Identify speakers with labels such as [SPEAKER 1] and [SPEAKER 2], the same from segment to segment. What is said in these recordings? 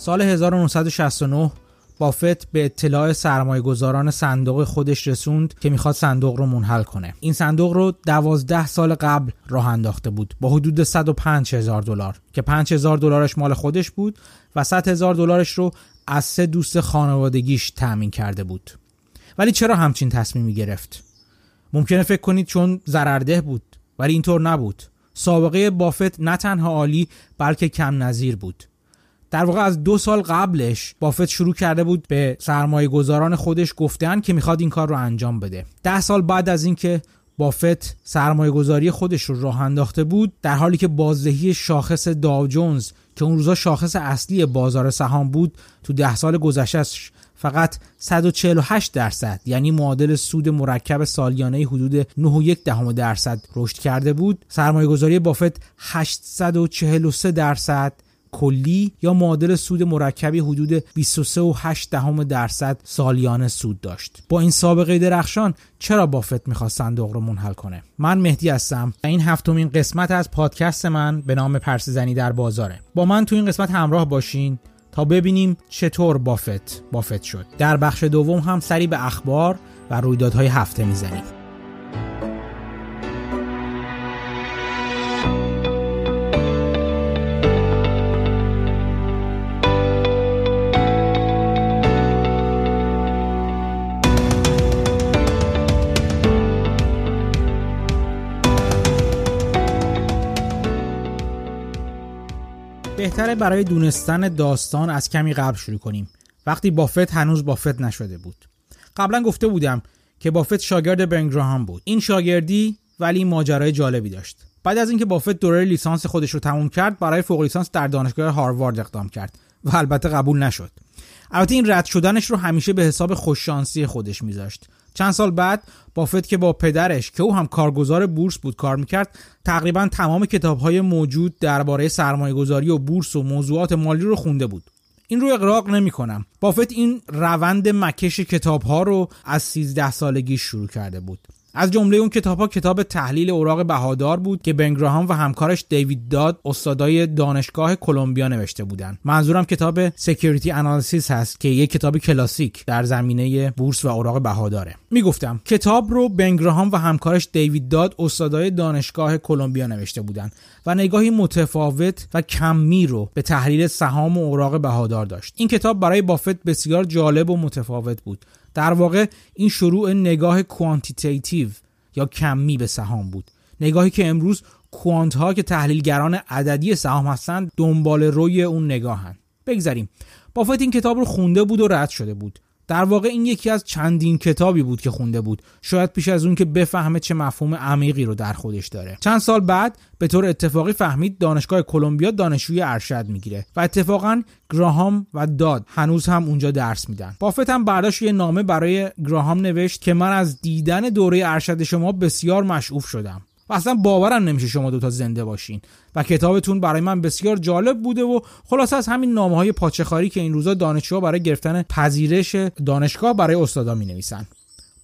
[SPEAKER 1] سال 1969 بافت به اطلاع سرمایه گذاران صندوق خودش رسوند که می‌خواد صندوق رو منحل کنه. این صندوق رو دوازده سال قبل راه انداخته بود با حدود 105 هزار دلار که 5 هزار دلارش مال خودش بود و 100 هزار دلارش رو از سه دوست خانوادگیش تأمین کرده بود. ولی چرا همچین تصمیمی گرفت؟ ممکنه فکر کنید چون ضررده بود ولی اینطور نبود. سابقه بافت نه تنها عالی بلکه کم نظیر بود. در واقع از دو سال قبلش بافت شروع کرده بود به سرمایه گذاران خودش گفتن که می‌خواد این کار رو انجام بده. ده سال بعد از اینکه بافت سرمایه گذاری خودش رو راه انداخته بود در حالی که بازدهی شاخص داو جونز که اون روزا شاخص اصلی بازار سهام بود تو ده سال گذشتهش فقط 148 درصد یعنی معادل سود مرکب سالیانه حدود 9.1 دهم درصد رشد کرده بود. سرمایه گذاری بافت 843 درصد کلی یا معادل سود مرکبی حدود 23.8 دهم درصد سالیانه سود داشت. با این سابقه درخشان چرا بافت می‌خواست صندوق رو منحل کنه؟ من مهدی هستم و این هفتمین قسمت از پادکست من به نام پرس زنی در بازاره. با من تو این قسمت همراه باشین تا ببینیم چطور بافت بافت شد. در بخش دوم هم سری به اخبار و رویدادهای هفته می‌زنیم. بهتره برای دونستن داستان از کمی قبل شروع کنیم. وقتی بافت هنوز بافت نشده بود. قبلا گفته بودم که بافت شاگرد بنگراهام بود. این شاگردی ولی ماجرای جالبی داشت. بعد از اینکه بافت دوره لیسانس خودش رو تموم کرد برای فوق لیسانس در دانشگاه هاروارد اقدام کرد و البته قبول نشد. البته این رد شدنش رو همیشه به حساب خوششانسی خودش میذاشت. چند سال بعد بافت که با پدرش که او هم کارگزار بورس بود کار می‌کرد تقریبا تمام های موجود درباره سرمایه گذاری و بورس و موضوعات مالی رو خونده بود. این رو اغراق نمی کنم بافت این روند مکش کتاب ها رو از 13 سالگی شروع کرده بود. از جمله اون کتاب ها کتاب تحلیل اوراق بهادار بود که بن گراهام و همکارش دیوید داد استادای دانشگاه کلمبیا نوشته بودند. منظورم کتاب Security Analysis هست که یک کتاب کلاسیک در زمینه بورس و اوراق بهاداره. می‌گفتم کتاب رو بن گراهام و همکارش دیوید داد استادای دانشگاه کلمبیا نوشته بودند و نگاهی متفاوت و کمی رو به تحلیل سهام و اوراق بهادار داشت. این کتاب برای بافت بسیار جالب و متفاوت بود. در واقع این شروع نگاه quantitative یا کمی به سهام بود. نگاهی که امروز quant ها که تحلیلگران عددی سهام هستند دنباله روی اون نگاهن. بگذریم. بافت این کتاب رو خونده بود و رد شده بود. در واقع این یکی از چندین کتابی بود که خونده بود. شاید پیش از اون که بفهمه چه مفهوم عمیقی رو در خودش داره. چند سال بعد به طور اتفاقی فهمید دانشگاه کلمبیا دانشجوی ارشد می‌گیره و اتفاقا گراهام و داد هنوز هم اونجا درس میدن. بافت هم برداشت یه نامه برای گراهام نوشت که من از دیدن دوره ارشد شما بسیار مشعوف شدم. و اصلا باورم نمیشه شما دوتا زنده باشین. و کتابتون برای من بسیار جالب بوده و خلاصه از همین نامه های پاچخاری که این روزا دانشجوها برای گرفتن پذیرش دانشگاه برای استادا می نویسن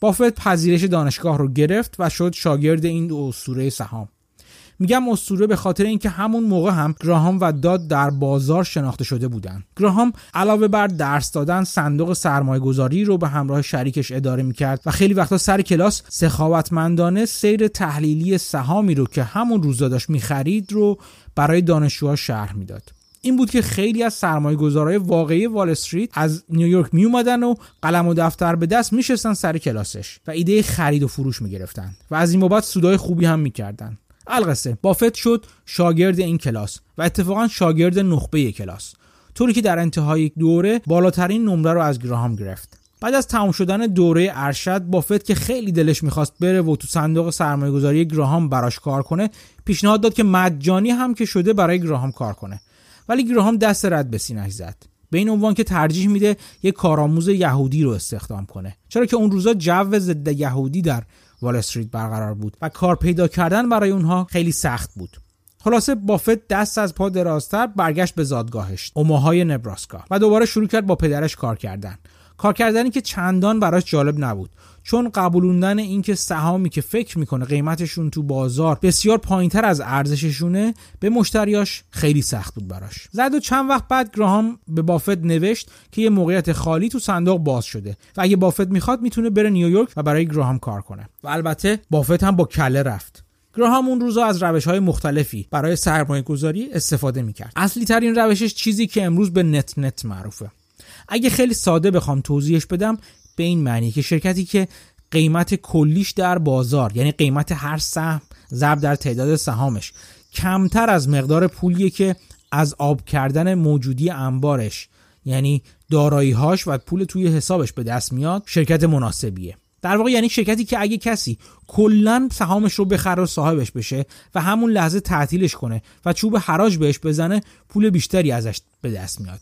[SPEAKER 1] بافت پذیرش دانشگاه رو گرفت و شد شاگرد این اسطوره سهام. میگم اسطوره به خاطر اینکه همون موقع هم گراهام و داد در بازار شناخته شده بودن. گراهام علاوه بر درس دادن صندوق سرمایه گذاری رو به همراه شریکش اداره می‌کرد و خیلی وقتا سر کلاس سخاوتمندانه سیر تحلیلی سهامی رو که همون روزا داشت می‌خرید رو برای دانشجوها شرح می‌داد. این بود که خیلی از سرمایه گذارای واقعی وال استریت از نیویورک می اومدن و قلم و دفتر به دست میشستن سر کلاسش و ایده خرید و فروش می‌گرفتن و از این بابت سودای خوبی هم می‌کردن. القصه. بافت شد شاگرد این کلاس و اتفاقا شاگرد نخبه کلاس. طوری که در انتهای دوره بالاترین نمره رو از گراهام گرفت. بعد از تمام شدن دوره ارشد بافت که خیلی دلش می‌خواست بره و تو صندوق سرمایه گذاری گراهام براش کار کنه پیشنهاد داد که مجانی هم که شده برای گراهام کار کنه. ولی گراهام دست رد به سینش زد. به این عنوان که ترجیح میده یک کارآموز یهودی رو استخدام کنه. چرا که اون روزا جو ضد یهودی در وال استریت برقرار بود و کار پیدا کردن برای اونها خیلی سخت بود. خلاصه بافت دست از پا درازتر برگشت به زادگاهش اوماهای نبراسکا و دوباره شروع کرد با پدرش کار کردن. کار کردنی که چندان براش جالب نبود. چون قبولوندن اینکه سهامی که فکر می‌کنه قیمتشون تو بازار بسیار پایینتر از ارزششونه به مشتریاش خیلی سخت بود براش. زد و چند وقت بعد گراهام به بافت نوشت که یه موقعیت خالی تو صندوق باز شده و اگه بافت می‌خواد می‌تونه بره نیویورک و برای گراهام کار کنه. و البته بافت هم با کله رفت. گراهام اون روزا از روش های مختلفی برای سرمایه گذاری استفاده می‌کرد. اصلی ترین روشش چیزی که امروز به نت نت معروفه. اگه خیلی ساده بخوام توضیحش بدم به این معنی که شرکتی که قیمت کلیش در بازار یعنی قیمت هر سهم ضرب در تعداد سهامش کمتر از مقدار پولیه که از آب کردن موجودی انبارش یعنی داراییهاش و پول توی حسابش به دست میاد شرکت مناسبیه. در واقع یعنی شرکتی که اگه کسی کلا سهامش رو بخره و صاحبش بشه و همون لحظه تعطیلش کنه و چوب حراج بهش بزنه پول بیشتری ازش به دست میاد.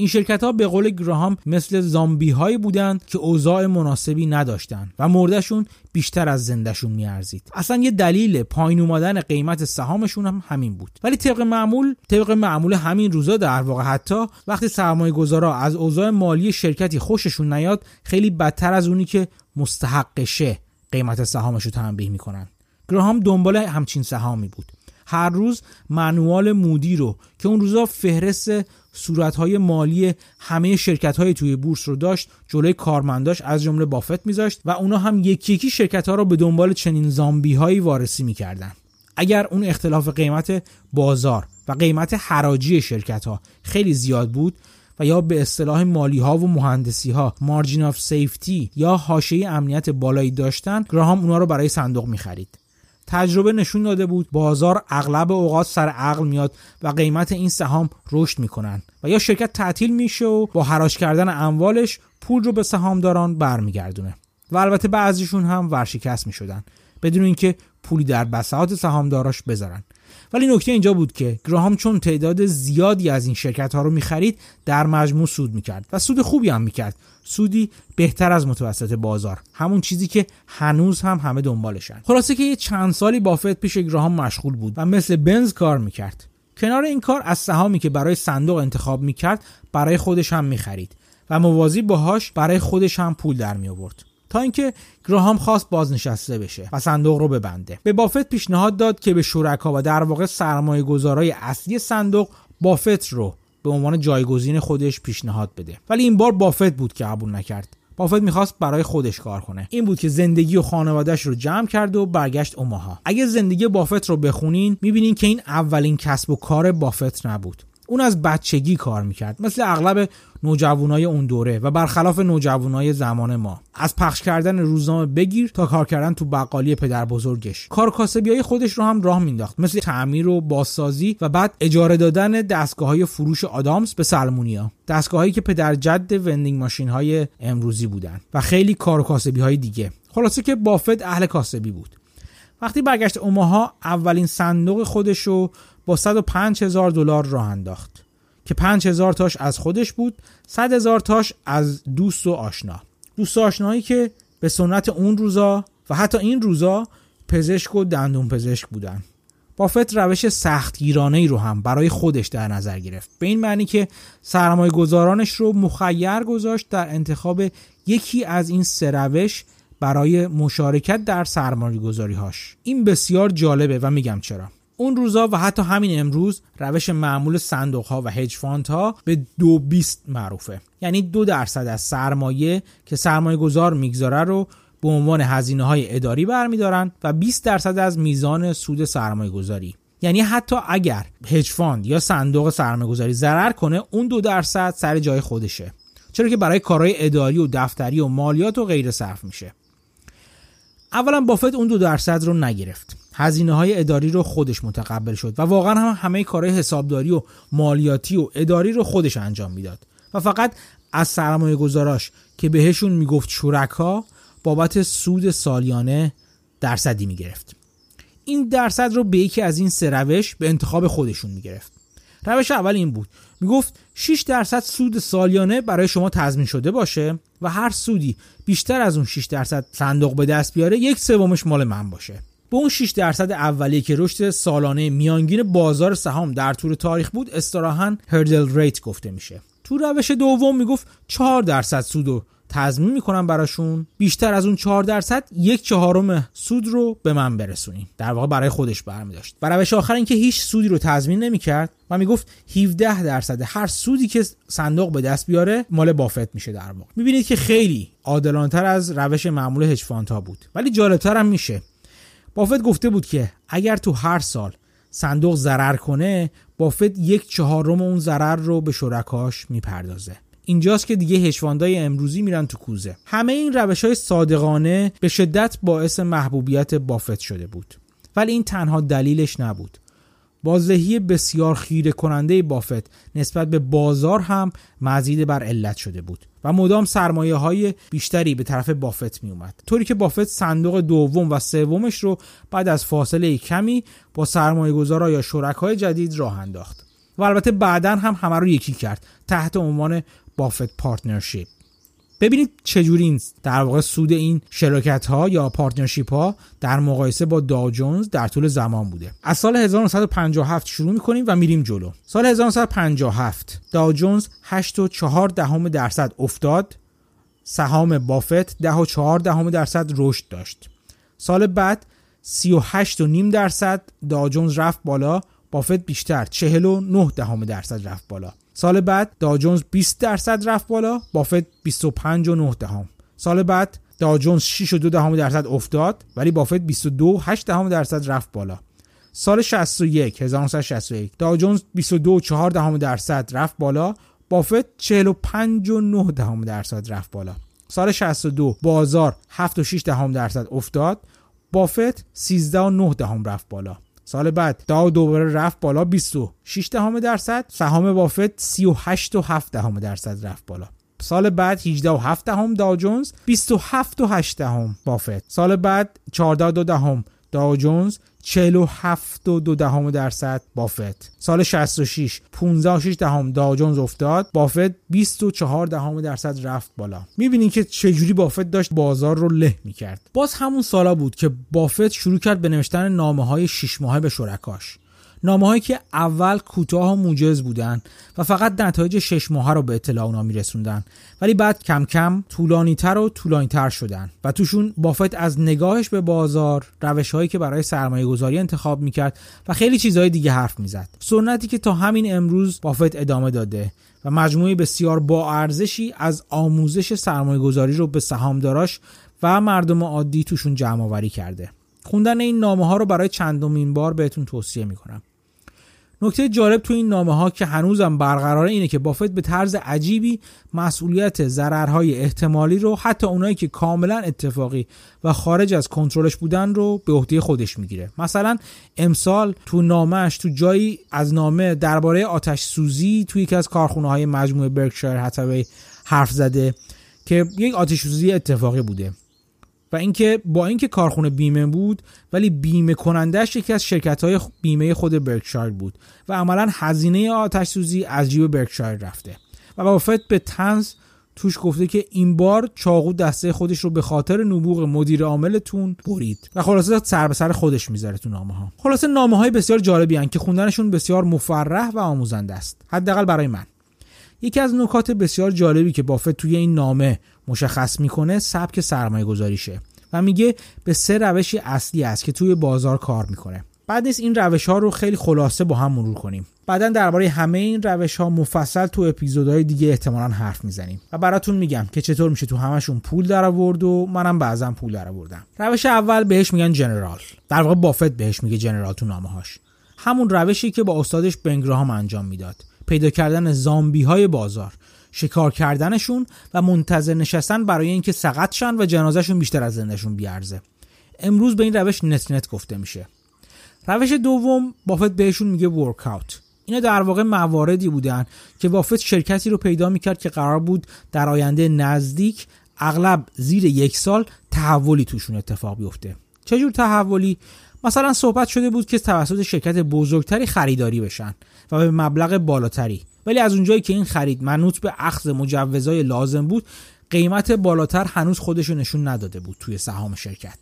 [SPEAKER 1] این شرکت ها به قول گراهام مثل زامبی هایی بودند که اوضاع مناسبی نداشتند و مردشون بیشتر از زندهشون میارزید. اصلا یه دلیل پایین اومدن قیمت سهامشون هم همین بود. ولی طبق معمول طبق معمول همین روزا در واقع حتی وقتی سرمایه گذارا از اوضاع مالی شرکتی خوششون نیاد خیلی بدتر از اونی که مستحقشه قیمت سهامش رو تنبیه می‌کنن. گراهام دنبال همچین سهامی بود. هر روز منوال مودی رو که اون روزا فهرست صورتهای مالی همه شرکت های توی بورس رو داشت جلوی کارمنداش از جمله بافت میذاشت و اونا هم یکی یکی شرکت ها رو به دنبال چنین زامبی هایی وارسی می‌کردن. اگر اون اختلاف قیمت بازار و قیمت حراجی شرکت ها خیلی زیاد بود و یا به اصطلاح مالی ها و مهندسی ها مارجین آف سیفتی یا حاشیه امنیت بالایی داشتن گراهام اونا رو برای صندوق می‌خرید. تجربه نشون داده بود بازار اغلب اوقات سر عقل میاد و قیمت این سهام رشد می‌کنن و یا شرکت تعطیل میشه و با حراج کردن اموالش پول رو به سهامداران برمیگردونه. و البته بعضیشون هم ورشکست می‌شدن بدون اینکه پولی در بساط سهامداراش بذارن. ولی نکته اینجا بود که گراهام چون تعداد زیادی از این شرکت ها رو می‌خرید در مجموع سود می‌کرد و سود خوبی هم می‌کرد. سودی بهتر از متوسط بازار همون چیزی که هنوز هم همه دنبالشن. خلاصه که یه چند سالی بافت پیش گراهام مشغول بود و مثل بنز کار می‌کرد. کنار این کار از سهامی که برای صندوق انتخاب می‌کرد برای خودش هم می‌خرید و موازی باهاش برای خودش هم پول در می آورد تا اینکه گراهام خواست بازنشسته بشه و صندوق رو ببنده. به بافت پیشنهاد داد که به شرکا و در واقع سرمایه گذارای اصلی صندوق بافت رو به عنوان جایگزین خودش پیشنهاد بده. ولی این بار بافت بود که قبول نکرد. بافت می‌خواست برای خودش کار کنه. این بود که زندگی و خانوادهش رو جمع کرد و برگشت اوماها. اگه زندگی بافت رو بخونین می‌بینین که این اولین کسب و کار بافت نبود. اون از بچگی کار می‌کرد. مثل اغلب نوجوانای اون دوره و برخلاف نوجوانای زمان ما. از پخش کردن روزنامه بگیر تا کار کردن تو بقالی پدر بزرگش. کار کاسبی های خودش رو هم راه مینداخت مثل تعمیر و بازسازی و بعد اجاره دادن دستگاه های فروش آدامس به سلمونیا دستگاهایی که پدر جد وندینگ ماشین های امروزی بودن و خیلی کار کاسبی های دیگه. خلاصه که بافت اهل کاسبی بود. وقتی برگشت اوماها اولین صندوق خودش رو با 105 هزار دلار راه انداخت که 5 هزار تاش از خودش بود 100 هزار تاش از دوست و آشنا. دوست و آشنایی که به سنت اون روزا و حتی این روزا پزشک و دندون پزشک بودن. بافت روش سختگیرانه ای رو هم برای خودش در نظر گرفت. به این معنی که سرمایه گذارانش رو مخیر گذاشت در انتخاب یکی از این سه روش برای مشارکت در سرمایه گذاری هاش این بسیار جالبه و میگم چرا. اون روزا و حتی همین امروز روش معمول صندوق ها و hedge fund ها به دو بیست معروفه. یعنی دو درصد از سرمایه که سرمایه گذار می‌گذاره رو به عنوان هزینه های اداری برمیدارن و 20 درصد از میزان سود سرمایه گذاری یعنی حتی اگر hedge fund یا صندوق سرمایه گذاری ضرر کنه اون دو درصد سر جای خودشه. چرا که برای کارهای اداری و دفتری و مالیات و غیره صرف میشه. اولا بافت اون دو درصد رو نگرفت. هزینه های اداری رو خودش متقبل شد و واقعا هم همه کارهای حسابداری و مالیاتی و اداری رو خودش انجام می‌داد. و فقط از سرمایه گذاراش که بهشون می‌گفت شرکا بابت سود سالیانه درصدی می‌گرفت. این درصد رو به یکی از این سه روش به انتخاب خودشون می‌گرفت. روش اول این بود. می‌گفت 6 درصد سود سالیانه برای شما تضمین شده باشه و هر سودی بیشتر از اون 6 درصد صندوق به دست بیاره یک سومش مال من باشه. به اون 6 درصد اولیه که رشد سالانه میانگین بازار سهام در طول تاریخ بود استراحا هردل ریت گفته میشه. تو روش دوم می‌گفت 4 درصد سود تضمین می‌کنم براشون. بیشتر از اون 4 درصد یک چهارم سود رو به من برسونین. در واقع برای خودش برمی داشت و روش آخر اینکه هیچ سودی رو تضمین نمی‌کرد و می‌گفت 17 درصد هر سودی که صندوق به دست بیاره مال بافت میشه در واقع. می‌بینید که خیلی عادلانتر از روش معمول هج ها بود. ولی جالبتر هم میشه. بافت گفته بود که اگر تو هر سال صندوق ضرر کنه بافت یک چهارم اون ضرر رو به شرکاش می‌پردازه. اینجاست که دیگه هشواندای امروزی میرن تو کوزه. همه این روش های صادقانه به شدت باعث محبوبیت بافت شده بود. ولی این تنها دلیلش نبود. بازدهی بسیار خیره کننده بافت نسبت به بازار هم مزید بر علت شده بود و مدام سرمایه های بیشتری به طرف بافت می اومد طوری که بافت صندوق دوم و سومش رو بعد از فاصله کمی با سرمایه گذارا یا شرکای جدید راه انداخت و البته بعدا هم همه رو یکی کرد تحت عنوان بافت Partnership. ببینید چجوری این در واقع سود این شرکت ها یا partnership ها در مقایسه با داو جونز در طول زمان بوده. از سال 1957 شروع می‌کنیم و میریم جلو. سال 1957 داو جونز 8.4 دهم درصد افتاد. سهام بافت 10.4 دهم درصد رشد داشت. سال بعد 38 و نیم درصد داو جونز رفت بالا بافت بیشتر 49 دهم درصد رفت بالا. سال بعد داجونز 20 درصد رفت بالا بافت 25 و 9 دهم. سال بعد داجونز 6 و 2 دهم درصد افتاد ولی بافت 22 8 دهم درصد رفت بالا. سال 61 1961 داجونز 22 و 4 دهم درصد رفت بالا بافت 45 و 9 دهم درصد رفت بالا. سال 62 بازار 7 و 6 دهم درصد افتاد بافت 13 و 9 دهم رفت بالا. سال بعد داو دوباره رفت بالا 26 دهم درصد. سهام بافت 38 و 7 دهم درصد رفت بالا. سال بعد 18 و 7 دهم داو جونز. 27 و 8 دهم بافت سال بعد 14 و 2 دهم داو جونز. 47 و دو دهم درصد بافت. سال 66 15 و 6 دهم داو جونز افتاد. بافت 24 دهم درصد رفت بالا. می‌بینین که چجوری بافت داشت؟ بازار رو له می‌کرد. باز همون سالا بود که بافت شروع کرد به نوشتن نامه های 6 ماهه به شرکاش. نامه که اول کوتاه و موجز بودن و فقط نتایج شش ماه رو به اطلاع اونا میرسوندن. ولی بعد کم کم طولانی تر و طولانی تر شدن و توشون بافت از نگاهش به بازار روش هایی که برای سرمایه گذاری انتخاب می‌کرد و خیلی چیزهای دیگه حرف می‌زد. سنتی که تا همین امروز بافت ادامه داده و مجموعه بسیار با ارزشی از آموزش سرمایه گذاری رو به سهامداراش و مردم عادی توشون جمع آوری کرده. خوندن این نامه ها رو برای چندمین بار بهتون توصیه می‌کنم. نکته جالب تو این نامه ها که هنوزم برقراره اینه که بافت به طرز عجیبی مسئولیت ضررهای احتمالی رو حتی اونایی که کاملا اتفاقی و خارج از کنترلش بودن رو به عهده خودش می‌گیره. مثلا امسال تو نامش تو جایی از نامه درباره آتش سوزی تو یکی از کارخونه های مجموعه برکشایر هتاوی حرف زده که یک آتش سوزی اتفاقی بوده. و اینکه با اینکه کارخونه بیمه بود ولی بیمه کنندش یکی از شرکت های بیمه خود برکشایر بود و عملا هزینه آتش سوزی از جیب برکشایر رفته. و بافت به تنز توش گفته که این بار چاقو دسته خودش رو به خاطر نبوغ مدیر عاملتون برید. و خلاصه سر به سر خودش می‌ذاره تو نامه ها خلاصه نامه های بسیار جالبی هن که خوندنشون بسیار مفرح و آموزنده است. حداقل برای من. یکی از نکات بسیار جالبی که بافت توی این نامه مشخص می‌کنه سبک سرمایه گذاریشه و میگه به سه روشی اصلی است که توی بازار کار می‌کنه. بعد نیست این روش ها رو خیلی خلاصه با هم مرور کنیم. بعدا درباره همه این روش ها مفصل تو اپیزودهای دیگه احتمالا حرف می‌زنیم و براتون میگم که چطور میشه تو همشون پول در آورد و منم بعضا پول در آوردم روش اول بهش میگن جنرال. در واقع بافت بهش میگه جنرال تو نامه هاش همون روشی که با استادش بنگراهام انجام می‌داد. پیدا کردن زامبی های بازار شکار کردنشون و منتظر نشستن برای اینکه سقط شن و جنازهشون بیشتر از زندهشون بیارزه. امروز به این روش نت نت گفته میشه. روش دوم بافت بهشون میگه ورک اوت اینا در واقع مواردی بودن که بافت شرکتی رو پیدا می‌کرد که قرار بود در آینده نزدیک اغلب زیر یک سال تحولی توشون اتفاق بیفته. چجور تحولی؟ مثلا صحبت شده بود که توسط شرکت بزرگتری خریداری بشن. و به مبلغ بالاتری. ولی از اونجایی که این خرید منوط به اخذ مجوزهای لازم بود قیمت بالاتر هنوز خودشو نشون نداده بود توی سهام شرکت.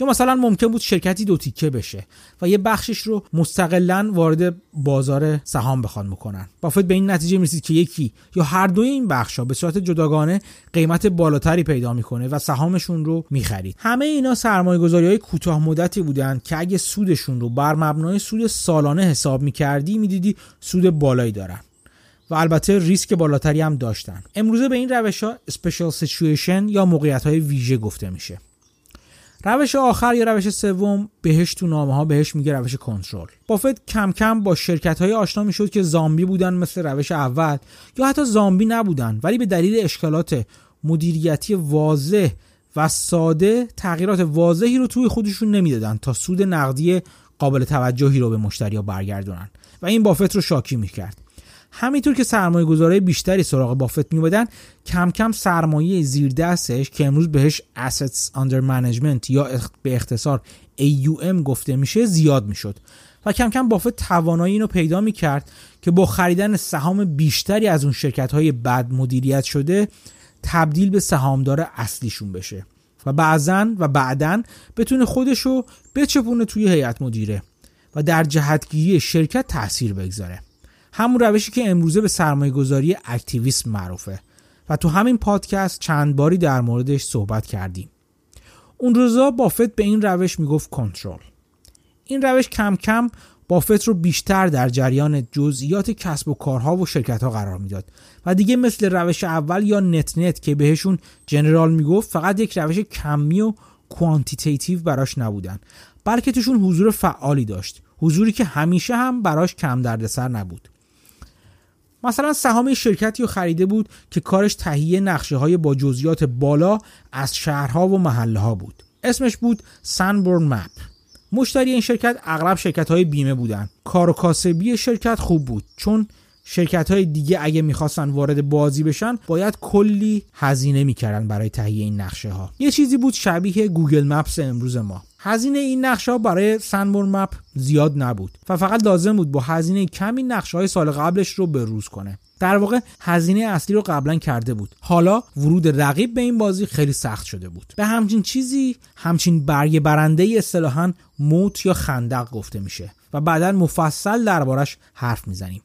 [SPEAKER 1] یا مثلا ممکن بود شرکتی دو تیکه بشه و یه بخشش رو مستقلا وارد بازار سهام بخوان بکنن. بافت به این نتیجه می‌رسید که یکی یا هر دوی این بخش ها به صورت جداگانه قیمت بالاتری پیدا می‌کنه و سهامشون رو می‌خرید. همه اینا سرمایه گذاری های کوتاه مدتی بودن که اگه سودشون رو بر مبنای سود سالانه حساب می‌کردی می‌دیدی سود بالایی دارن. و البته ریسک بالاتری هم داشتن. امروزه به این روش ها special situation یا موقعیت های ویژه گفته میشه. روش آخر یا روش سوم بهش تو نامه ها بهش میگه روش کنترل. بافت کم کم با شرکت های آشنا می‌شد که زامبی بودن مثل روش اول یا حتی زامبی نبودن ولی به دلیل اشکالات مدیریتی واضح و ساده تغییرات واضحی رو توی خودشون نمی‌دادن تا سود نقدی قابل توجهی رو به مشتری ها برگردونن. و این بافت رو شاکی می‌کرد. همینطور که سرمایه گذاره بیشتری سراغ بافت میبودن کم کم سرمایه زیر دستش که امروز بهش Assets Under Management یا به اختصار AUM گفته میشه زیاد می‌شد. و کم کم بافت توانایی اینو پیدا می‌کرد که با خریدن سهام بیشتری از اون شرکت های بد مدیریت شده تبدیل به سهامدار اصلیشون بشه. و بعضا و بعدا بتونه خودشو بچپونه توی هیئت مدیره و در جهتگیری شرکت تاثیر بگذاره. همون روشی که امروزه به سرمایه گذاری اکتیویسم معروفه. و تو همین پادکست چند باری در موردش صحبت کردیم. اون روزا بافت به این روش می‌گفت کنترل. این روش کم کم بافت رو بیشتر در جریان جزئیات کسب و کارها و شرکت ها قرار می‌داد. و دیگه مثل روش اول یا net net که بهشون general می‌گفت فقط یک روش کمی و quantitative براش نبودن. بلکه توشون حضور فعالی داشت. حضوری که همیشه هم براش کم دردسر نبود. مثلا سهام شرکتی رو خریده بود که کارش تهیه نقشه های با جزئیات بالا از شهرها و محله ها بود. اسمش بود سنبورن مپ مشتری این شرکت اغلب شرکت های بیمه بودن. کار و کاسبی شرکت خوب بود چون شرکت های دیگه اگه می‌خواستن وارد بازی بشن باید کلی هزینه می‌کردن برای تهیه این نقشه ها یه چیزی بود شبیه گوگل مپس امروز ما. هزینه این نقشه برای سنبور مپ زیاد نبود و فقط لازم بود با هزینه کمی نقشه های سال قبلش رو بروز کنه. در واقع هزینه اصلی رو قبلا کرده بود. حالا ورود رقیب به این بازی خیلی سخت شده بود. به همچین چیزی همچین برگ برنده اصطلاحا موت یا خندق گفته میشه و بعدا مفصل دربارش حرف می‌زنیم.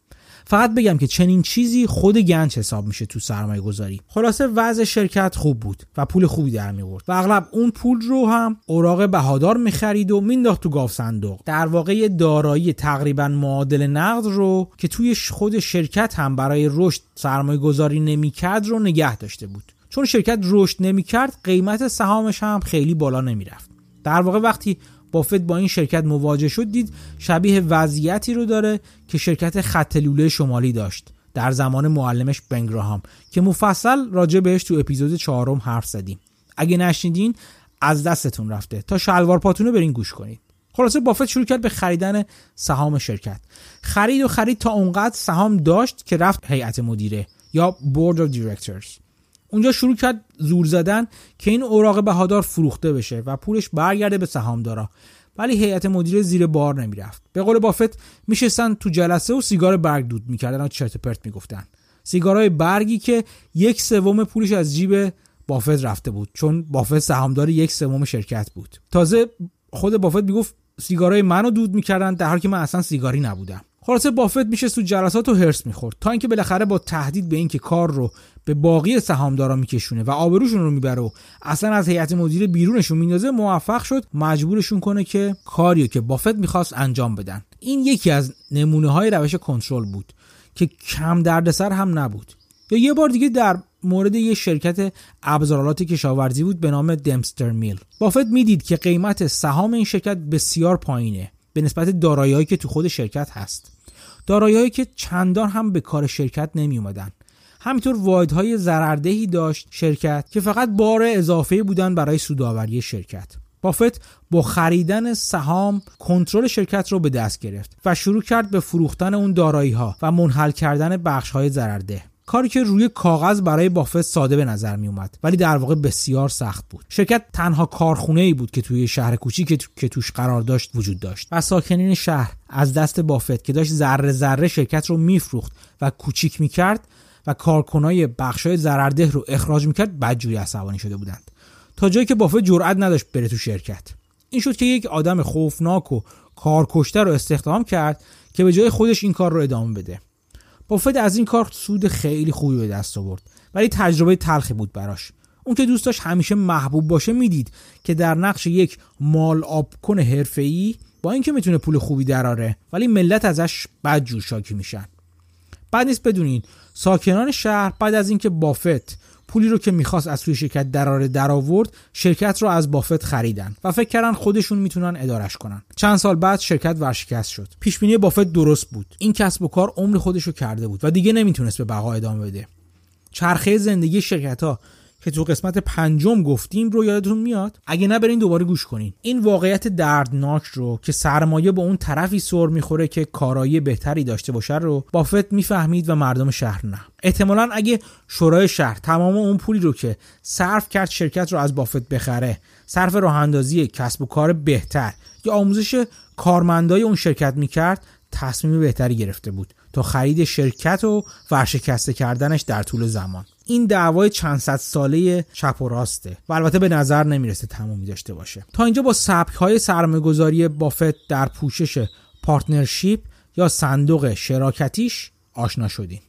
[SPEAKER 1] فقط بگم که چنین چیزی خود گنج حساب میشه تو سرمایه گذاری خلاصه وضع شرکت خوب بود و پول خوبی در میورد و اغلب اون پول رو هم اوراق بهادار می‌خرید و مینداخت تو گاف صندوق. در واقع دارایی تقریبا معادل نقد رو که توی خود شرکت هم برای رشد سرمایه گذاری نمی‌کرد رو نگه داشته بود. چون شرکت رشد نمی‌کرد قیمت سهامش هم خیلی بالا نمی‌رفت. در واقع وقتی بافت با این شرکت مواجه شد دید شبیه وضعیتی رو داره که شرکت خط لوله شمالی داشت در زمان معلمش بنگراهام که مفصل راجع بهش تو اپیزود چهارم حرف زدیم. اگه نشنیدین از دستتون رفته. تا شلوار پاتونو برین گوش کنید. خلاصه بافت شروع کرد به خریدن سهام شرکت. خرید و خرید تا اونقدر سهام داشت که رفت هیئت مدیره یا بورد of Directors. اونجا شروع کرد زور زدن که این اوراق بهادار فروخته بشه و پولش برگرده به سهامدارا. ولی هیئت مدیره زیر بار نمی‌رفت. به قول بافت میشستن تو جلسه و سیگار برگ دود می‌کردن و چرت پرت می‌گفتن. سیگارهای برگی که یک سوم پولش از جیب بافت رفته بود چون بافت سهامدار یک سوم شرکت بود. تازه خود بافت می‌گفت سیگارهای منو دود می‌کردن در حالی که من اصلا سیگاری نبودم. خلاصه بافت میشه تو جلسات و هرس می‌خورد تا اینکه بالاخره با تهدید به اینکه کار رو به باقی سهامدارا میکشونه و آبروشون رو می‌بره و اصلا از هیئت مدیره بیرونشون میندازه موفق شد مجبورشون کنه که کاریو که بافت می‌خواست انجام بدن. این یکی از نمونه های روش کنترل بود که کم دردسر هم نبود. یا یه بار دیگه در مورد یه شرکت ابزارالات کشاورزی بود به نام دمستر میل. بافت می‌دید که قیمت سهام این شرکت بسیار پایینه به نسبت دارایی‌هایی که تو خود شرکت هست. دارایی‌هایی که چندان هم به کار شرکت نمی اومدن همینطور واحدهای ضرردهی داشت شرکت که فقط بار اضافه بودن برای سودآوری شرکت. بافت با خریدن سهام کنترل شرکت رو به دست گرفت و شروع کرد به فروختن اون دارایی ها و منحل کردن بخش های ضررده کاری که روی کاغذ برای بافت ساده به نظر می اومد ولی در واقع بسیار سخت بود. شرکت تنها کارخونه ای بود که توی شهر کوچیک که توش قرار داشت وجود داشت. و ساکنین شهر از دست بافت که داشت ذره ذره شرکت رو میفروخت و کوچیک می‌کرد و کارکنای بخشای ضررده رو اخراج می‌کرد بدجوری عصبانی شده بودند. تا جایی که بافت جرئت نداشت بره تو شرکت. این شد که یک آدم خوفناک و کارکشته رو استخدام کرد که به جای خودش این کار رو ادامه بده. بافت از این کار سود خیلی خوبی به دست آورد ولی تجربه تلخی بود براش. اون که دوست داشت همیشه محبوب باشه می‌دید که در نقش یک مال آب کن حرفه‌ای با اینکه می‌تونه پول خوبی دراره ولی ملت ازش بد جور شاکی میشن. بعد نیست بدونین ساکنان شهر بعد از اینکه بافت پولی رو که می‌خواست از توی شرکت دراره درآورد شرکت رو از بافت خریدن و فکر کردن خودشون می‌تونن ادارش کنن. چند سال بعد شرکت ورشکست شد. پیش بینی بافت درست بود. این کسب و کار عمر خودش رو کرده بود و دیگه نمی‌تونست به بقا ادامه بده. چرخه زندگی شرکت ها که تو قسمت پنجم گفتیم رو یادتون میاد؟ اگه نه برین دوباره گوش کنین. این واقعیت دردناک رو که سرمایه به اون طرفی سر می‌خوره که کارایی بهتری داشته باشه رو بافت می‌فهمید و مردم شهر نه. احتمالا اگه شورای شهر تمام اون پولی رو که صرف کرد شرکت رو از بافت بخره صرف راه اندازی کسب و کار بهتر یا آموزش کارمندای اون شرکت می‌کرد تصمیم بهتری گرفته بود تا خرید شرکت و ورشکسته کردنش در طول زمان. این دعوای چند صد ساله چپ و راسته و البته به نظر نمی‌رسه تمومی داشته باشه. تا اینجا با سبک های سرمایه‌گذاری بافت در پوشش پارتنرشیپ یا صندوق شراکتیش آشنا شدیم.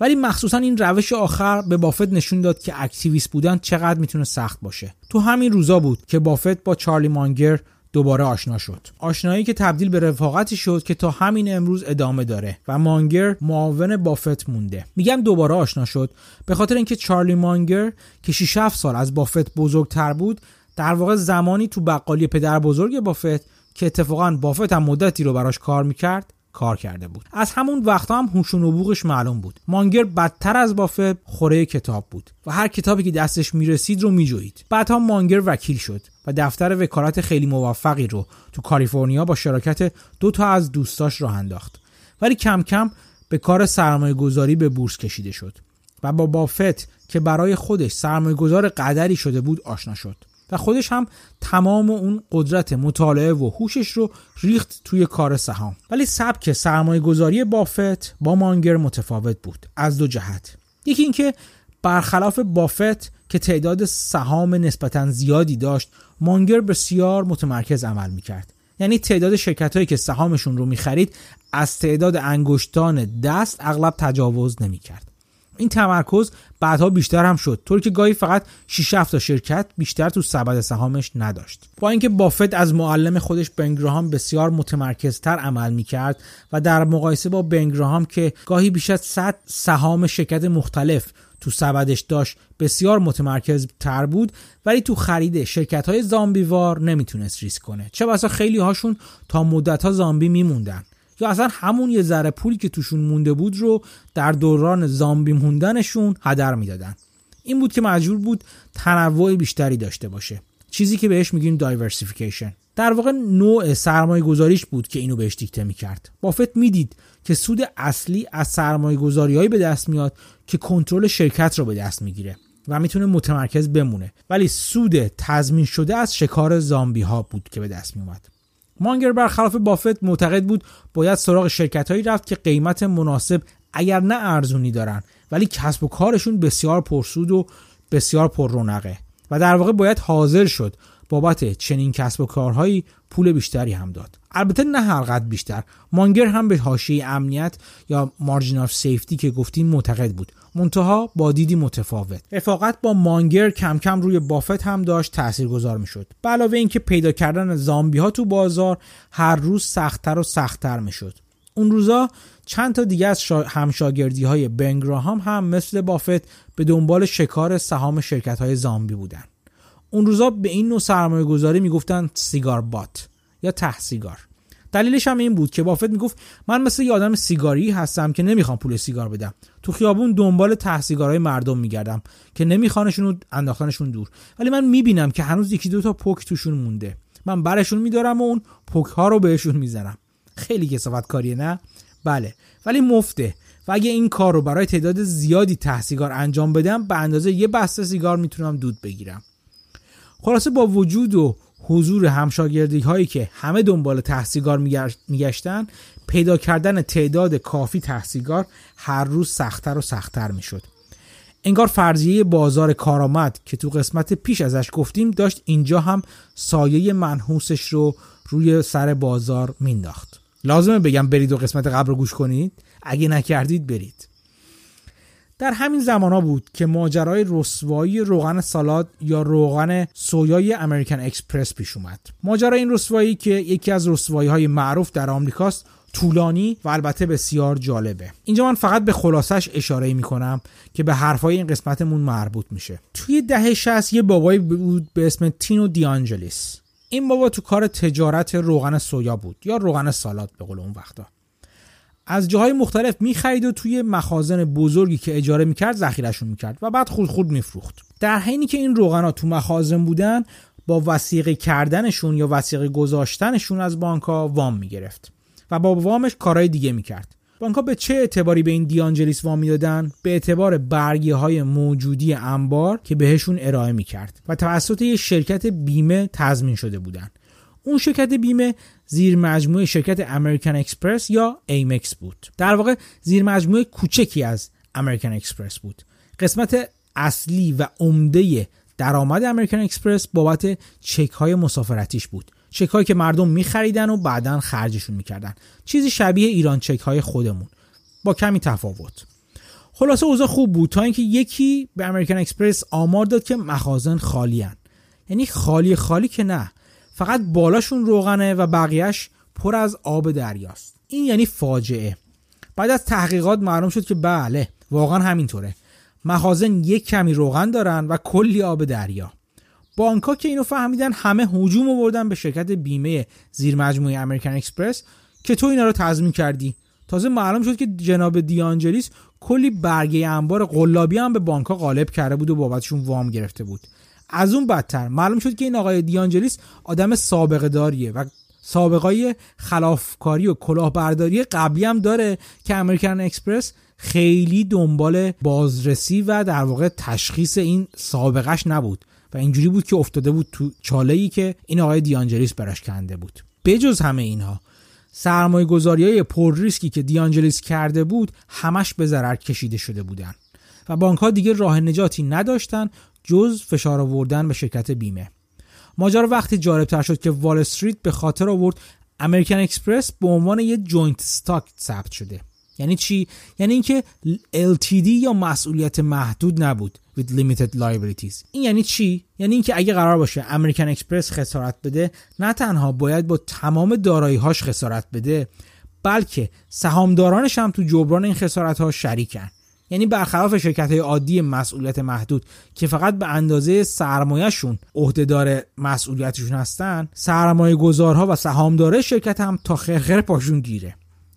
[SPEAKER 1] ولی مخصوصا این روش آخر به بافت نشون داد که اکتیویست بودن چقدر می‌تونه سخت باشه. تو همین روزا بود که بافت با چارلی مانگر دوباره آشنا شد. آشنایی که تبدیل به رفاقتی شد که تا همین امروز ادامه داره و مانگر معاون بافت مونده. میگم دوباره آشنا شد به خاطر اینکه چارلی مانگر که 6 7 سال از بافت بزرگتر بود در واقع زمانی تو بقالی پدر بزرگ بافت که اتفاقا بافت هم مدتی رو براش کار می‌کرد کار کرده بود. از همون وقتا هم هوش و معلوم بود. مانگر بدتر از بافت خوره کتاب بود و هر کتابی که دستش می‌رسید رو میجوید بعدها مانگر وکیل شد و دفتر وکالت خیلی موفقی رو تو کالیفرنیا با شراکت دو تا از دوستاش راه انداخت. ولی کم کم به کار سرمایه گذاری به بورس کشیده شد و با بافت که برای خودش سرمایه گذار قدری شده بود آشنا شد. و خودش هم تمام اون قدرت مطالعه و هوشش رو ریخت توی کار سهام. ولی سبک سرمایه گذاری بافت با مانگر متفاوت بود از دو جهت. یکی اینکه برخلاف بافت که تعداد سهام نسبتا زیادی داشت مانگر بسیار متمرکز عمل می‌کرد. یعنی تعداد شرکت هایی که سهامشون رو می‌خرید از تعداد انگشتان دست اغلب تجاوز نمی‌کرد. این تمرکز بعدها بیشتر هم شد. طوری که گاهی فقط 6 تا شرکت بیشتر تو سبد سهامش نداشت. با اینکه بافت از معلم خودش بنگراهام بسیار متمرکزتر عمل می‌کرد و در مقایسه با بنگراهام که گاهی بیش از 100 سهام شرکت مختلف تو سبدش داشت بسیار متمرکز تر بود ولی تو خرید شرکت های زامبیوار نمی‌تونست ریسک کنه. چه بسا خیلی هاشون تا مدت ها زامبی میموندن. یا اصلا همون یه ذره پولی که توشون مونده بود رو در دوران زامبی موندنشون هدر می‌دادن. این بود که مجبور بود تنوع بیشتری داشته باشه. چیزی که بهش میگیم دایورسیفیکیشن در واقع نوع سرمایه گذاریش بود که اینو بهش دیکته می‌کرد. بافت می‌دید که سود اصلی از سرمایه گذاریهایی به دست میاد که کنترل شرکت رو به دست می‌گیره و می‌تونه متمرکز بمونه. ولی سود تضمین شده از شکار زامبی ها بود که به دست میومد مانگر برخلاف بافت معتقد بود باید سراغ شرکت هایی رفت که قیمت مناسب اگر نه ارزونی دارن. ولی کسب و کارشون بسیار پرسود و بسیار پر رونقه. و در واقع باید حاضر شد بابت چنین کسب و کارهایی پول بیشتری هم داد. البته نه هر بیشتر. مانگر هم به حاشیه امنیت یا مارجین آف سیفتی که گفتیم معتقد بود. منتها با دیدی متفاوت. رفاقت با مانگر کم کم روی بافت هم داشت تاثیرگذار می‌شد. به علاوه اینکه پیدا کردن زامبی ها تو بازار هر روز سختتر و سختتر می‌شد. اون روزا چند تا دیگه از همشاگردی های بنگراهام هم مثل بافت به دنبال شکار سهام شرکت های زامبی بودن. اون روزا به این نوع سرمایه گذاری می‌گفتن سیگار بات یا ته سیگار. دلیلش هم این بود که بافت می‌گفت من مثل یه آدم سیگاری هستم که نمی‌خوام پول سیگار بدم. تو خیابون دنبال ته سیگارهای مردم میگردم که نمیخوانشون انداختنشون دور. ولی من می‌بینم که هنوز یکی دو تا پوک توشون مونده. من برشون میدارم و اون پوک ها رو بهشون می‌زنم. خیلی کسافت کاریه نه؟ بله. ولی مفته. و اگه این کار رو برای تعداد زیادی ته سیگار انجام بدم به اندازه یه بسته سیگار می‌تونم دود بگیرم. خلاصه با وجود و حضور همشاگردی هایی که همه دنبال تحصیلگار میگشتن پیدا کردن تعداد کافی تحصیلگار هر روز سختتر و سختتر می‌شد. انگار فرضیه بازار کارآمد که تو قسمت پیش ازش گفتیم داشت اینجا هم سایه منحوسش رو روی سر بازار مینداخت. لازمه بگم برید و قسمت قبل رو گوش کنید؟ اگه نکردید برید. در همین زمان ها بود که ماجرای رسوایی روغن سالاد یا روغن سویای امریکن اکسپرس پیش اومد. ماجرای این رسوایی که یکی از رسوایی های معروف در آمریکاست طولانی و البته بسیار جالبه. اینجا من فقط به خلاصش اشاره می کنم که به حرفای این قسمتمون مربوط میشه. توی دهه 60 یه بابایی بود به اسم تینو دیانجلیس. این بابا تو کار تجارت روغن سویا بود یا روغن سالاد به قول اون وقتا. از جاهای مختلف می‌خرید و توی مخازن بزرگی که اجاره می‌کرد ذخیرهشون می‌کرد و بعد خود خود میفروخت. در حینی که این روغنا تو مخازن بودن با وسیقه کردنشون یا وسیقه گذاشتنشون از بانکها وام می‌گرفت و با وامش کارهای دیگه می‌کرد. بانکها به چه اعتباری به این دیانجلیس وام می‌دادن؟ به اعتبار برگیه های موجودی انبار که بهشون ارائه می‌کرد و توسط یه شرکت بیمه تضمین شده بودن. اون شرکت بیمه زیر مجموعه شرکت American Express یا Amex بود. در واقع زیر مجموعه کوچکی از American Express بود. قسمت اصلی و عمده درآمد American Express بابت چک های مسافرتیش بود. چک هایی که مردم میخریدن و بعدا خرجشون می‌کردن. چیزی شبیه ایران چک های خودمون. با کمی تفاوت. خلاصه اوضاع خوب بود تا اینکه یکی به American Express آمار داد که مخازن خالیان یعنی خالی خالی که نه. فقط بالاشون روغنه و بقیهش پر از آب دریاست. این یعنی فاجعه. بعد از تحقیقات معلوم شد که بله واقعا همینطوره. مخازن یک کمی روغن دارن و کلی آب دریا. بانکا که اینو فهمیدن همه هجوم آوردن به شرکت بیمه زیر مجموعه امریکن اکسپرس که تو اینا رو تضمین کردی. تازه معلوم شد که جناب دیانجلیس کلی برگه انبار قلابی هم به بانکها غالب کرده بود و بابتشون وام گرفته بود. از اون بدتر. معلوم شد که این آقای دیانجلیس آدم سابقه داریه و سابقای خلافکاری و کلاهبرداری قبلی هم داره که American Express خیلی دنبال بازرسی و در واقع تشخیص این سابقش نبود و اینجوری بود که افتاده بود تو چاله ای که این آقای دیانجلیس براش کنده بود. بجز همه اینها سرمایه گذاری های پر ریسکی که دیانجلیس کرده بود همش به ضرر کشیده شده بودن. و بانک ها دیگه راه نجاتی نداشتن جز فشار آوردن به شرکت بیمه. ماجرا وقتی جالب تر شد که وال استریت به خاطر آورد امریکن اکسپرس به عنوان یه joint stock ثبت شده. یعنی چی؟ یعنی اینکه LTD یا مسئولیت محدود نبود with limited liabilities. این یعنی چی؟ یعنی اینکه اگه قرار باشه امریکن اکسپرس خسارت بده نه تنها باید با تمام دارایی‌هاش خسارت بده بلکه سهامدارانش هم تو جبران این خسارت ها شریکن. یعنی برخلاف شرکت های عادی مسئولیت محدود که فقط به اندازه سرمایهشون عهدهدار مسئولیتشون هستن سرمایه گذارها و سهامدارای شرکت هم تا خرخر پاشون گیره.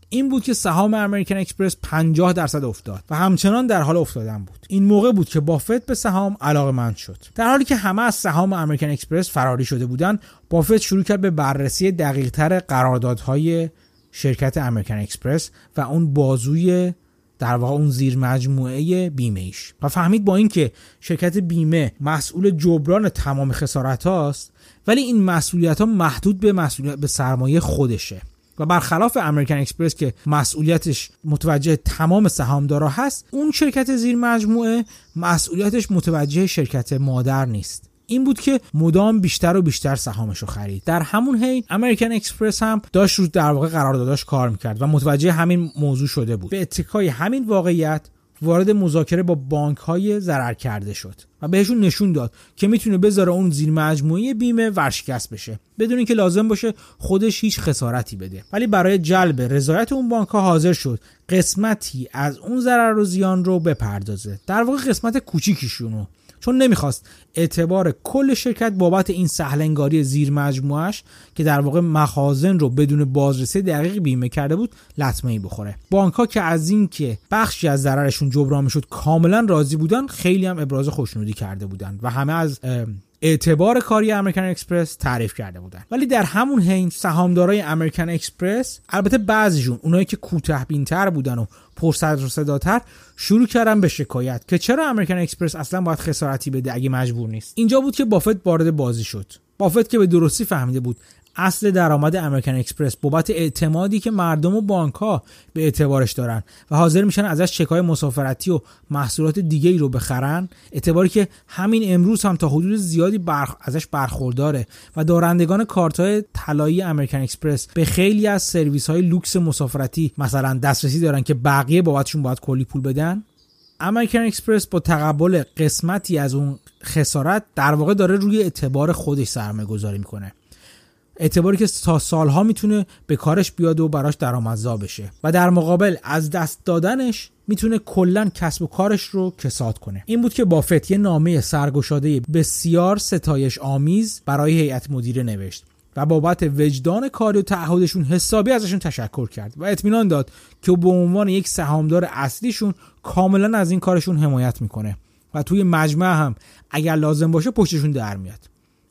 [SPEAKER 1] این بود که سهام امریکن اکسپرس 50 درصد افتاد و همچنان در حال افتادن بود. این موقع بود که بافت به سهام علاقه مند شد. در حالی که همه از سهام امریکن اکسپرس فراری شده بودند بافت شروع کرد به بررسی دقیقتر قراردادهای شرکت امریکن اکسپرس و اون بازوی در واقع اون زیر مجموعه بیمه ایش و فهمید با اینکه شرکت بیمه مسئول جبران تمام خسارت هاست ولی این مسئولیت ها محدود به مسئولیت به سرمایه خودشه. و برخلاف امریکن اکسپرس که مسئولیتش متوجه تمام سهامدارا هست اون شرکت زیر مجموعه مسئولیتش متوجه شرکت مادر نیست. این بود که مدام بیشتر و بیشتر سهامش رو خرید. در همون حین امریکن اکسپرس هم داشت رو در واقع قرارداداش کار می‌کرد و متوجه همین موضوع شده بود. به اتکای همین واقعیت وارد مذاکره با بانک های ضرر کرده شد و بهشون نشون داد که می‌تونه بذاره اون زیر مجموعه بیمه ورشکست بشه بدون اینکه لازم باشه خودش هیچ خسارتی بده. ولی برای جلب رضایت اون بانک ها حاضر شد قسمتی از اون ضرر و زیان رو بپردازه. در واقع قسمت کوچیکیشونو چون نمی‌خواست. اعتبار کل شرکت بابت این سهلنگاری زیر مجموعش که در واقع مخازن رو بدون بازرسی دقیق بیمه کرده بود لطمه ای بخوره. بانک ها که از این که بخشی از ضررشون جبران می‌شد کاملا راضی بودن خیلی هم ابراز خوشنودی کرده بودن و همه از اعتبار کاری امریکن اکسپرس تعریف کرده بودن. ولی در همون حین سهامدارای امریکن اکسپرس البته بعضیشون اونایی که کوته بینتر بودن و پر سر و صداتر شروع کردن به شکایت که چرا امریکن اکسپرس اصلا باید خسارتی بده اگه مجبور نیست. اینجا بود که بافت وارد بازی شد. بافت که به درستی فهمیده بود اصل درآمد امریکن اکسپرس بابت اعتمادی که مردم و بانک ها به اعتبارش دارن و حاضر میشن ازش چکای مسافرتی و محصولات دیگه ای رو بخرن اعتباری که همین امروز هم تا حدود زیادی برخ... ازش برخورداره و دارندگان کارت های طلایی امریکن اکسپرس به خیلی از سرویس های لوکس مسافرتی مثلا دسترسی دارن که بقیه بابتشون باید کلی پول بدن. امریکن اکسپرس با تقبل قسمتی از اون خسارت در واقع داره روی اعتبار خودش سرمایه گذاری می‌کنه. اعتباری که تا سالها می‌تونه به کارش بیاد و براش درآمدزا بشه. و در مقابل از دست دادنش می‌تونه کلا کسب و کارش رو کساد کنه. این بود که بافت یه نامه سرگشاده بسیار ستایش آمیز برای هیئت مدیره نوشت و بابت وجدان کاری و تعهدشون حسابی ازشون تشکر کرد و اطمینان داد که به عنوان یک سهامدار اصلیشون کاملا از این کارشون حمایت می‌کنه. و توی مجمع هم اگر لازم باشه پشتشون در میاد.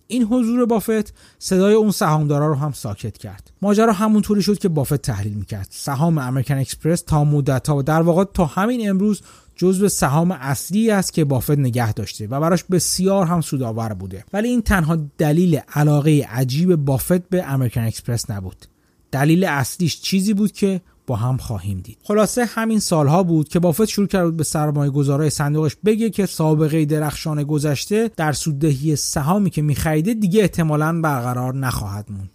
[SPEAKER 1] این حضور بافت صدای اون سهامدارا رو هم ساکت کرد. ماجرا همونطوری شد که بافت تحلیل می‌کرد. سهام امریکن اکسپرس تا مدت ها و در واقع تا همین امروز جزو سهام اصلی است که بافت نگه داشته و براش بسیار هم سودآور بوده. ولی این تنها دلیل علاقه عجیب بافت به امریکن اکسپرس نبود. دلیل اصلیش چیزی بود که با هم خواهیم دید. خلاصه همین سالها بود که بافت شروع کرد به سرمایه گذارای صندوقش بگه که سابقه درخشان گذشته در سوددهی سهامی که میخریده دیگه احتمالا برقرار نخواهد موند.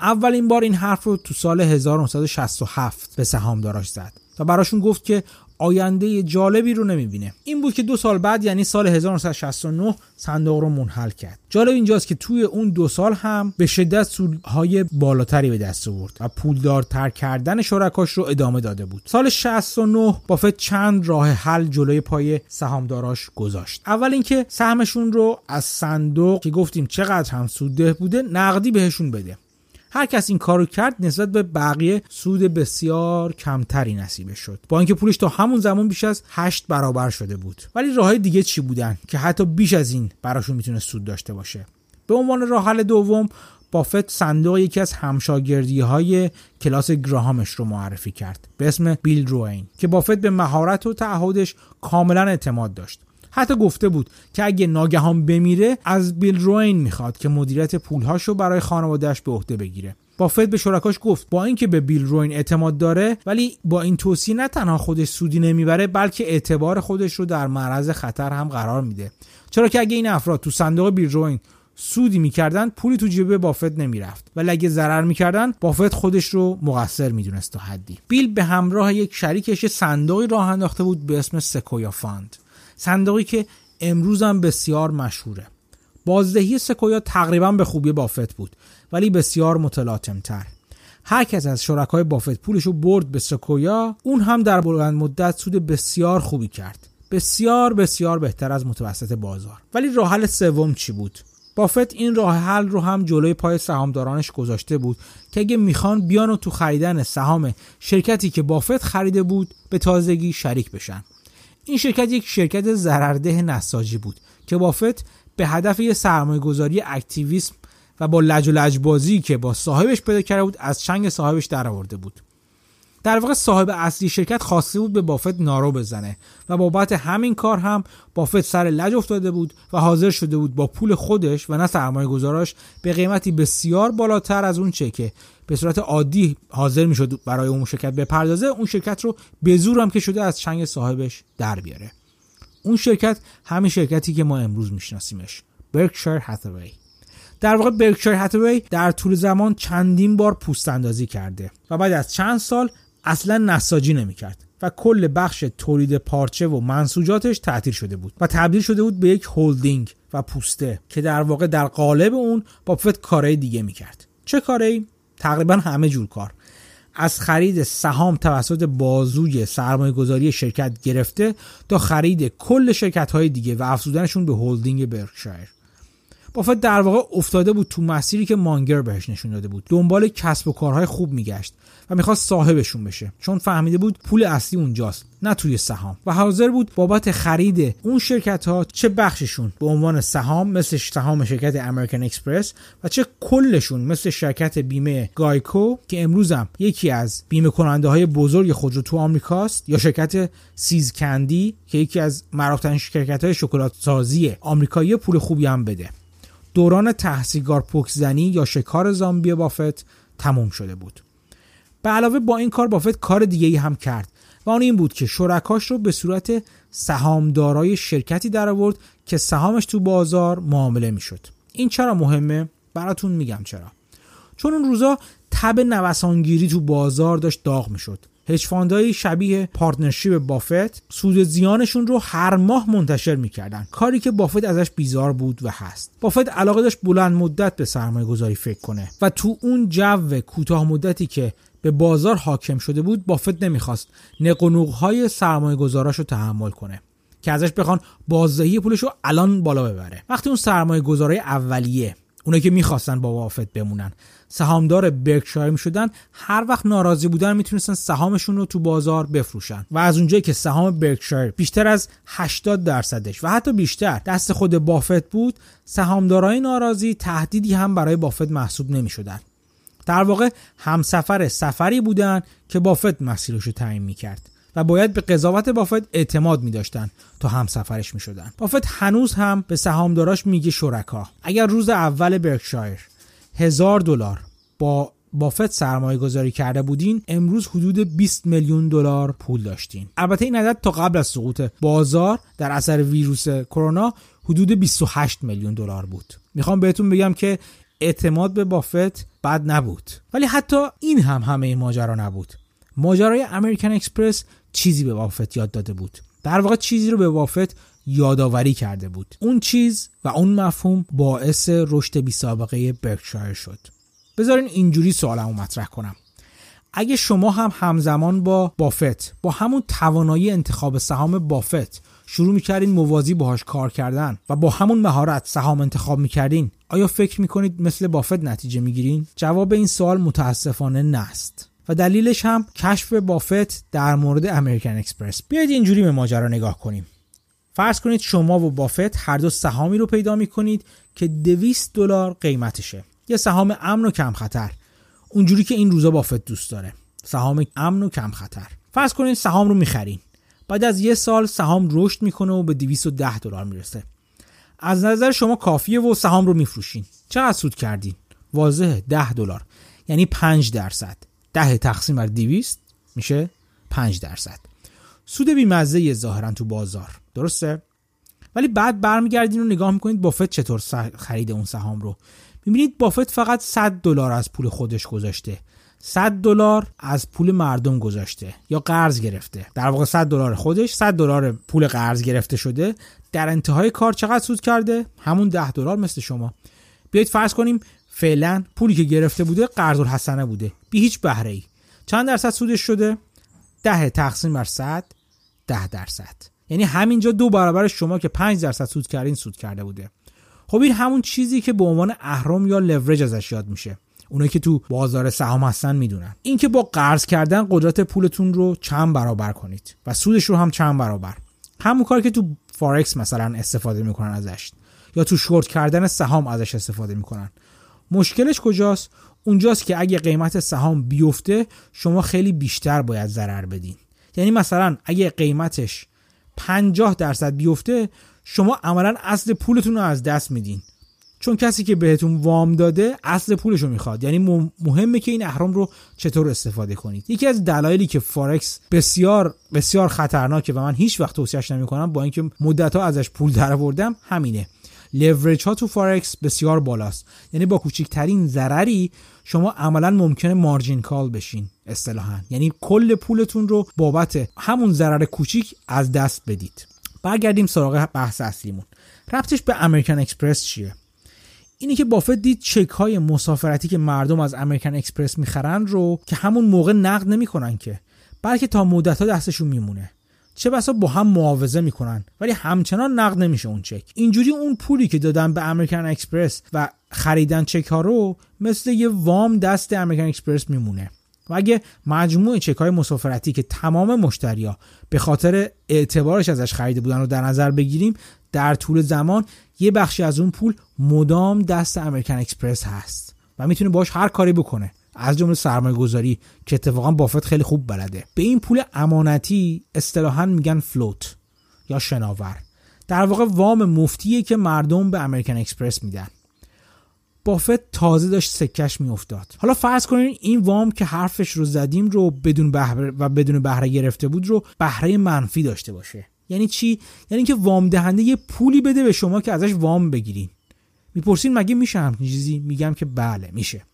[SPEAKER 1] اولین بار این حرف رو تو سال 1967 به سهامداراش زد و براشون گفت که آینده جالبی رو نمی‌بینه. این بود که دو سال بعد یعنی سال 1969 صندوق رو منحل کرد. جالب اینجاست که توی اون دو سال هم به شدت سودهای بالاتری به دست آورد و پولدارتر کردن شرکاش رو ادامه داده بود. سال 69 بافت چند راه حل جلوی پای سهامداراش گذاشت. اول اینکه سهمشون رو از صندوق که گفتیم چقدر هم سودده بوده نقدی بهشون بده. هر کس این کارو کرد نسبت به بقیه سود بسیار کمتری نصیبه شد. با اینکه پولش تا همون زمان بیش از 8 برابر شده بود. ولی راه دیگه چی بودن که حتی بیش از این براشون می‌تونه سود داشته باشه؟ به عنوان راه حل دوم بافت صندوق یکی از همشاگردی های کلاس گراهامش رو معرفی کرد. به اسم بیل روین که بافت به مهارت و تعهدش کاملا اعتماد داشت. حتی گفته بود که اگه ناگهان بمیره از بیل روین می‌خواد که مدیریت پولهاش رو برای خانوادهش به عهده بگیره. بافت به شرکاش گفت با اینکه به بیل روین اعتماد داره ولی با این توصیه نه تنها خودش سودی نمی‌بره بلکه اعتبار خودش رو در معرض خطر هم قرار میده. چرا که اگه این افراد تو صندوق بیل روین سودی می‌کردن پولی تو جیب بافت نمی‌رفت. ولی اگه ضرر می‌کردن بافت خودش رو مقصر می‌دونست تا حدی. بیل به همراه یک شریکش صندوقی راه انداخته بود به اسم Sequoia Fund. صندوقی که امروز هم بسیار مشهوره. بازدهی سکویا تقریبا به خوبی بافت بود ولی بسیار متلاطمتر. هر کس از شرکای بافت پولش رو برد به سکویا اون هم در بلند مدت سود بسیار خوبی کرد. بسیار بسیار بهتر از متوسط بازار. ولی راه حل سوم چی بود؟ بافت این راه حل رو هم جلوی پای سهامدارانش گذاشته بود که اگه می‌خوان بیان و تو خریدن سهام شرکتی که بافت خریده بود به تازگی شریک بشن. این شرکت یک شرکت ضررده نساجی بود که بافت به هدف یه سرمایه گذاری اکتیویسم و با لج و لجبازی که با صاحبش پیدا کرده بود از چنگ صاحبش درآورده بود. در واقع صاحب اصلی شرکت خواسته بود به بافت نارو بزنه و بابت همین کار هم بافت سر لج افتاده بود و حاضر شده بود با پول خودش و نه سرمایه گذاراش به قیمتی بسیار بالاتر از اون چه که به صورت عادی حاضر می‌شد برای اون شرکت بپردازه اون شرکت رو به زور هم که شده از چنگ صاحبش در بیاره. اون شرکت همین شرکتی که ما امروز میشناسیمش برکشایر هاتوی در واقع برکشایر هاتوی در طول زمان چندین بار پوست اندازی کرده و بعد از چند سال اصلا نساجی نمی‌کرد و کل بخش تولید پارچه و منسوجاتش تعطیل شده بود و تبدیل شده بود به یک هولدینگ و پوسته که در واقع در قالب اون بافت کارهای دیگه می‌کرد. چه کاری تقریبا همه جور کار. از خرید سهام توسط بازوی سرمایه گذاری شرکت گرفته تا خرید کل شرکت های دیگه و افزودنشون به هولدینگ برکشایر. بافت در واقع افتاده بود تو مسیری که مانگر بهش نشون داده بود. دنبال کسب و کارهای خوب میگشت و می‌خواست صاحبشون بشه. چون فهمیده بود پول اصلی اونجاست نه توی سهام. و حاضر بود بابت خرید اون شرکت ها چه بخششون به عنوان سهام مثل سهام شرکت امریکن اکسپرس و چه کلشون مثل شرکت بیمه گایکو که امروزم یکی از بیمه کننده های بزرگ خودرو تو آمریکاست یا شرکت سیز کندی که یکی از معروفترین شرکت های شکلات سازی آمریکایی پول خوبی هم بده. دوران تحصیلگار پکزنی یا شکار زامبی بافت تموم شده بود. به علاوه با این کار بافت کار دیگه ای هم کرد و آن این بود که شرکاش رو به صورت سهامدارای شرکتی در آورد که سهامش تو بازار معامله می‌شد. این چرا مهمه؟ براتون میگم چرا. چون اون روزا تب نوسانگیری تو بازار داشت داغ می‌شد. hedge شبیه partnership بافت سود زیانشون رو هر ماه منتشر می‌کردن. کاری که بافت ازش بیزار بود و هست. بافت علاقه داشت بلند مدت به سرمایه گذاری فکر کنه و تو اون جو کوتاه مدتی که به بازار حاکم شده بود بافت نمی‌خواست نقنوق های سرمایه گذاراش رو تحمل کنه که ازش بخوان بازدهی پولش رو الان بالا ببره. وقتی اون سرمایه گذارای اولیه اونایی که می‌خواستن با بافت بمونن سهامدار برکشایر می‌شدن هر وقت ناراضی بودن می‌تونستن سهامشون رو تو بازار بفروشن. و از اونجایی که سهام برکشایر بیشتر از 80 درصدش و حتی بیشتر دست خود بافت بود سهامدارای ناراضی تهدیدی هم برای بافت محسوب نمی‌شدن. در واقع همسفر سفری بودن که بافت مسیرش رو تعیین می‌کرد و باید به قضاوت بافت اعتماد می داشتن تا همسفرش می شدن. بافت هنوز هم به سهامداراش میگه شرکا. اگر روز اول برکشایر هزار دلار. با بافت سرمایه گذاری کرده بودین امروز حدود 20 میلیون دلار پول داشتین. البته این عدد تا قبل از سقوط بازار در اثر ویروس کرونا حدود 28 میلیون دلار بود. می‌خوام بهتون بگم که اعتماد به بافت بد نبود. ولی حتی این هم همه ماجرا نبود. ماجرای امریکن اکسپرس چیزی به بافت یاد داده بود. در واقع چیزی رو به بافت یادآوری کرده بود. اون چیز و اون مفهوم باعث رشد بی سابقه برکشایر شد. بذارین اینجوری سوالمو مطرح کنم. اگه شما هم همزمان با بافت با همون توانایی انتخاب سهام بافت شروع می‌کردین موازی باهاش کار کردن و با همون مهارت سهام انتخاب می‌کردین آیا فکر می‌کنید مثل بافت نتیجه می‌گیرین؟ جواب این سوال متاسفانه نه ست. و دلیلش هم کشف بافت در مورد امریکن اکسپرس بیاید اینجوری به ماجرا نگاه کنیم. فرض کنید شما و بافت هر دو سهامی رو پیدا می‌کنید که 200 دلار قیمتشه. یه سهام امن و کم خطر. اونجوری که این روزا بافت دوست داره. سهام امن و کم خطر. فرض کنید سهام رو می‌خرین. بعد از یه سال سهام رشد می‌کنه و به 210 دلار می‌رسه. از نظر شما کافیه و سهام رو میفروشین. چقدر سود کردین؟ واضحه. 10 دلار. یعنی 5 درصد. 10 تقسیم بر 200 میشه 5 درصد. سود بیمزه ظاهرا تو بازار. درسته؟ ولی بعد برمیگردین و نگاه می‌کنید بافت چطور خرید اون سهام رو. می‌بینید بافت فقط 100 دلار از پول خودش گذاشته. 100 دلار از پول مردم گذاشته یا قرض گرفته. در واقع 100 دلار خودش 100 دلار پول قرض گرفته شده. در انتهای کار چقدر سود کرده؟ همون 10 دلار مثل شما. بیایید فرض کنیم فعلا پولی که گرفته بوده قرض الحسنه بوده. بی هیچ بهره ای چند درصد سودش شده؟ 10 تقسیم بر 100 10 درصد. یعنی همینجا دو برابر شما که 5 درصد سود کردین سود کرده بوده. خب این همون چیزی که به عنوان اهرم یا لورج ازش یاد میشه. اونایی که تو بازار سهام هستن می‌دونن. اینکه با قرض کردن قدرت پولتون رو چند برابر کنید و سودش رو هم چند برابر. همون کار که تو فارکس مثلا استفاده می‌کنن ازش یا تو شورت کردن سهام ازش استفاده می‌کنن. مشکلش کجاست؟ اونجاست که اگه قیمت سهام بیفته شما خیلی بیشتر باید ضرر بدین. یعنی مثلا اگه قیمتش 50 درصد بیفته شما عملا اصل پولتون رو از دست میدین. چون کسی که بهتون وام داده اصل پولش رو می‌خواد. یعنی مهمه که این اهرام رو چطور استفاده کنید. یکی از دلایلی که فارکس بسیار بسیار خطرناکه و من هیچ وقت توصیهش نمی‌کنم با اینکه مدت ها ازش پول درآوردم همینه. لورج ها تو فارکس بسیار بالاست. یعنی با کوچکترین ضرری شما عملا ممکنه margin call بشین اصطلاحا. یعنی کل پولتون رو بابت همون ضرر کوچیک از دست بدید. برگردیم سراغ بحث اصلیمون. ربطش به امریکن اکسپرس چیه؟ اینی که بافت دید چک های مسافرتی که مردم از امریکن اکسپرس می‌خرن رو که همون موقع نقد نمی‌کنن که بلکه تا مدت ها دستشون میمونه. چه بسا با هم معاوضه می‌کنن ولی همچنان نقد نمیشه اون چک. اینجوری اون پولی که دادن به امریکن اکسپرس و خریدن چک ها رو مثل یه وام دست امریکن اکسپرس میمونه. و اگه مجموع چک های مسافرتی که تمام مشتریا به خاطر اعتبارش ازش خریده بودن رو در نظر بگیریم در طول زمان یه بخشی از اون پول مدام دست امریکن اکسپرس هست. و می‌تونه باش هر کاری بکنه. از جمله سرمایه گذاری که اتفاقا بافت خیلی خوب بلده. به این پول امانتی اصطلاحا میگن فلوت یا شناور. در واقع وام مفتیه که مردم به امریکن اکسپرس میدن. بافت تازه داشت سکش میافتاد. حالا فرض کنین این وام که حرفش رو زدیم رو بدون بهره و بدون بهره گرفته بود رو بهره منفی داشته باشه. یعنی چی؟ یعنی که وام دهنده یه پولی بده به شما که ازش وام بگیرین. می‌پرسین مگه میشه همچین چیزی؟ میگم که بله میشه.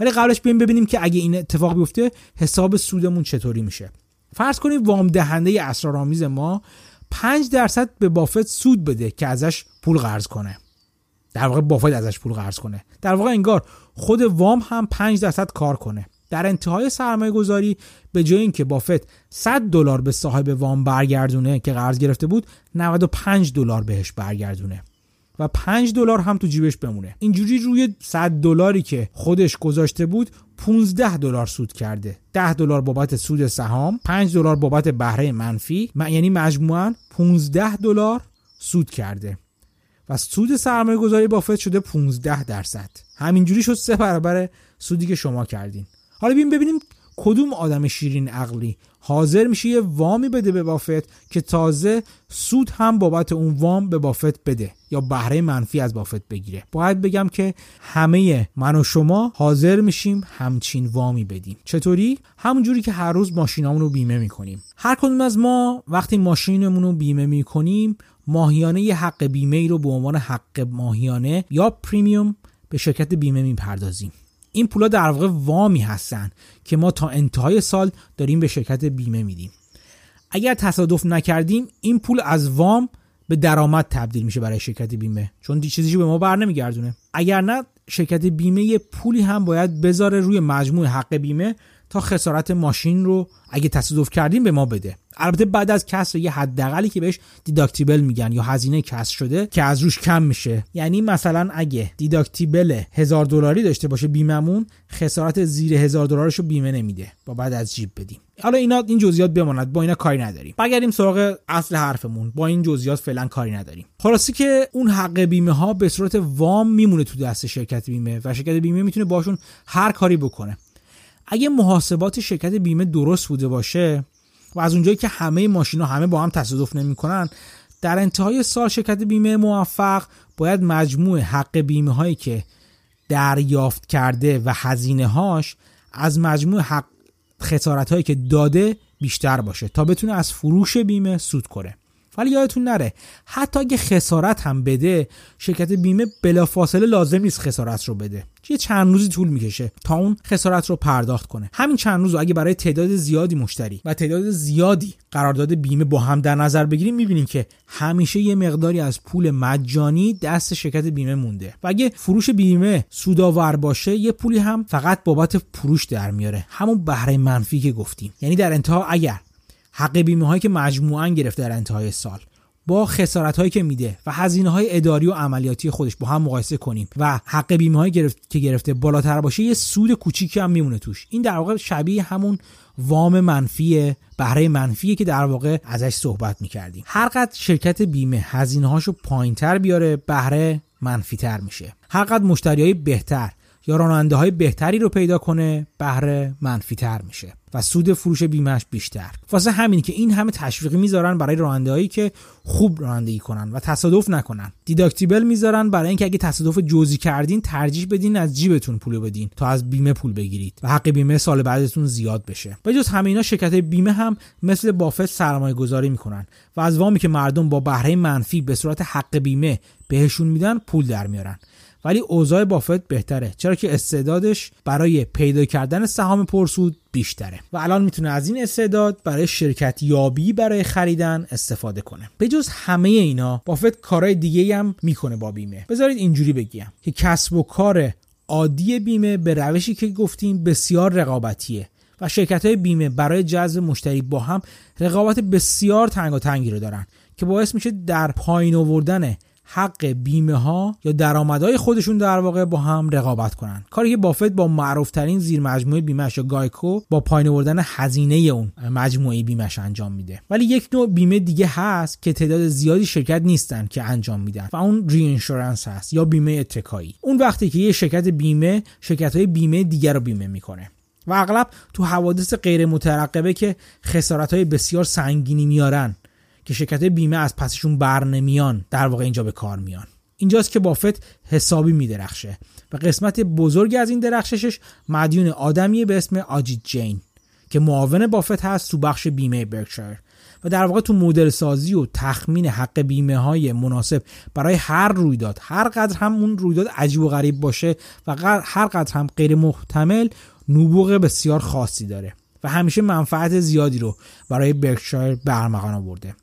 [SPEAKER 1] ولی قبلش بیایم ببینیم که اگه این اتفاق بیفته حساب سودمون چطوری میشه. فرض کنید وام دهنده اسرارآمیز ما 5 درصد به بافت سود بده که ازش پول قرض کنه. در واقع بافت ازش پول قرض کنه. در واقع انگار خود وام هم 5 درصد کار کنه. در انتهای سرمایه گذاری به جای اینکه بافت 100 دلار به صاحب وام برگردونه که قرض گرفته بود 95 دلار بهش برگردونه و 5 دلار هم تو جیبش بمونه. اینجوری روی 100 دلاری که خودش گذاشته بود 15 دلار سود کرده. 10 دلار بابت سود سهام 5 دلار بابت بهره منفی یعنی مجموعا 15 دلار سود کرده. و سود سرمایه گذاری بافت شده 15 درصد. همینجوری شد سه برابر سودی که شما کردین. حالا ببین ببینیم کدوم آدم شیرین عقلی حاضر میشه یه وامی بده به بافت که تازه سود هم بابت اون وام به بافت بده یا بهره منفی از بافت بگیره. باید بگم که همه من و شما حاضر میشیم همچین وامی بدیم. چطوری؟ همونجوری که هر روز ماشینامون رو بیمه می‌کنیم. هر کدوم از ما وقتی ماشینمون رو بیمه می‌کنیم ماهیانه یه حق بیمه ای رو به عنوان حق ماهیانه یا پریمیوم به شرکت بیمه می‌پردازیم. این پولا در واقع وامی هستن که ما تا انتهای سال داریم به شرکت بیمه میدیم. اگر تصادف نکردیم این پول از وام به درآمد تبدیل میشه برای شرکت بیمه. چون چیزی به ما بر نمیگردونه. اگر نه شرکت بیمه یه پولی هم باید بذاره روی مجموع حق بیمه تا خسارت ماشین رو اگه تصادف کردیم به ما بده. البته بعد از کسر یه حداقلی که بهش دیداکتیبل میگن یا هزینه کسر شده که از روش کم میشه. یعنی مثلا اگه دیداکتیبل هزار دلاری داشته باشه بیممون خسارت زیر هزار دلارش رو بیمه نمیده. با بعد از جیب بدیم. حالا اینا این جزئیات بماند. با اینا کاری نداریم. بگردیم سراغ اصل حرفمون. با این جزئیات فعلا کاری نداریم. خلاصی که اون حق بیمه ها به صورت وام میمونه تو دست شرکت بیمه و شرکت بیمه می‌تونه باشون هر کاری بکنه. اگه محاسبات شرکت بیمه درست بوده باشه و از اونجایی که همه ماشینا همه با هم تصادف نمی‌کنن در انتهای سال شرکت بیمه موفق باید مجموع حق بیمه هایی که دریافت کرده و هزینه هاش از مجموع حق خسارت هایی که داده بیشتر باشه تا بتونه از فروش بیمه سود کنه ولی یادتون نره حتی اگه خسارت هم بده شرکت بیمه بلافاصله لازم نیست خسارت رو بده. یه چند روزی طول می‌کشه تا اون خسارت رو پرداخت کنه. همین چند روز اگه برای تعداد زیادی مشتری و تعداد زیادی قرارداد بیمه با هم در نظر بگیریم می‌بینیم که همیشه یه مقداری از پول مجانی دست شرکت بیمه مونده و اگه فروش بیمه سودآور باشه یه پولی هم فقط بابت فروش در میاره. همون بهره منفی که گفتیم. یعنی در انتها اگر حق بیمه هایی که مجموعا گرفته در انتهای سال با خسارت هایی که میده و هزینه های اداری و عملیاتی خودش با هم مقایسه کنیم و حق بیمه هایی گرفت که گرفته بالاتر باشه یه سود کوچیکی هم میمونه توش. این در واقع شبیه همون وام منفی بهره منفیه که در واقع ازش صحبت می‌کردیم. هر قد شرکت بیمه هزینه هاشو پایینتر بیاره بهره منفیتر میشه. هر قد مشتری های بهتر یا راننده های بهتری رو پیدا کنه بهره منفی تر میشه. و سود فروش بیمهش بیشتر. واسه همین که این همه تشویقی می‌ذارن برای رانندهایی که خوب رانندگی کنن و تصادف نکنن. دیداکتیبل می‌ذارن برای اینکه اگه تصادف جزئی کردین ترجیح بدین از جیبتون پول بدین تا از بیمه پول بگیرید و حق بیمه سال بعدتون زیاد بشه. به جز همینا شرکت بیمه هم مثل بافت سرمایه گذاری می‌کنن و از وامی که مردم با بهره منفی به صورت حق بیمه بهشون میدن پول در میارن. ولی اوضاع بافت بهتره. چرا که استعدادش برای پیدا کردن سهام پرسود بیشتره. و الان می‌تونه از این استعداد برای شرکت یابی برای خریدن استفاده کنه. به جز همه اینا بافت کارهای دیگه هم می‌کنه با بیمه. بذارید اینجوری بگیم که کسب و کار عادی بیمه به روشی که گفتیم بسیار رقابتیه. و شرکت های بیمه برای جذب مشتری با هم رقابت بسیار تنگ و تنگی رو دارن که باعث میشه در پایین آوردن حق بیمه ها یا درآمدهای خودشون در واقع با هم رقابت کنن. کاری که بافت با معروفترین زیر مجموعه بیمهش یا گایکو با پایین آوردن هزینه اون مجموعه بیمهش انجام میده. ولی یک نوع بیمه دیگه هست که تعداد زیادی شرکت نیستن که انجام میدن و اون ری هست یا بیمه اتکایی. اون وقتی که یه شرکت بیمه شرکت های بیمه دیگر رو بیمه می‌کنه. و اغلب تو حوادث غیر مترقبه که خسارت های بسیار سنگینی میارن که شرکت بیمه از پسشون بر نمیان در واقع اینجا به کار میان. اینجاست که بافت حسابی میدرخشه و قسمت بزرگی از این درخششش مدیون آدمیه به اسم آجیت جین که معاون بافت هست تو بخش بیمه برکشایر. و در واقع تو مدل سازی و تخمین حق بیمه های مناسب برای هر رویداد هر قدر هم اون رویداد عجیب و غریب باشه و هر قدر هم غیر محتمل نبوغ بسیار خاصی داره. و همیشه منفعت زیادی رو برای برکشایر برمغان آورده.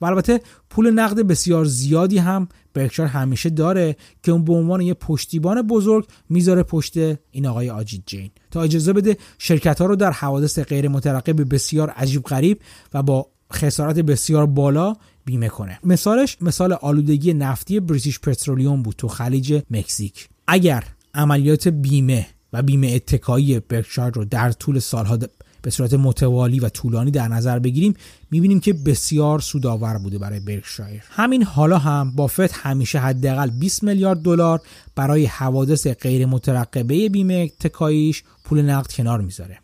[SPEAKER 1] و البته پول نقد بسیار زیادی هم برکشایر همیشه داره که اون به عنوان یه پشتیبان بزرگ می‌ذاره پشت این آقای آجید جین. تا اجازه بده شرکت ها رو در حوادث غیر مترقب بسیار عجیب غریب و با خسارت بسیار بالا بیمه کنه. مثالش مثال آلودگی نفتی بریتیش پترولیوم بود تو خلیج مکزیک. اگر عملیات بیمه و بیمه اتکایی برکشایر رو در طول سالها به صورت متوالی و طولانی در نظر بگیریم می‌بینیم که بسیار سودآور بوده برای برکشایر. همین حالا هم بافت همیشه حداقل 20 میلیارد دلار برای حوادث غیر مترقبه بیمه اتکاییش پول نقد کنار می‌ذاره.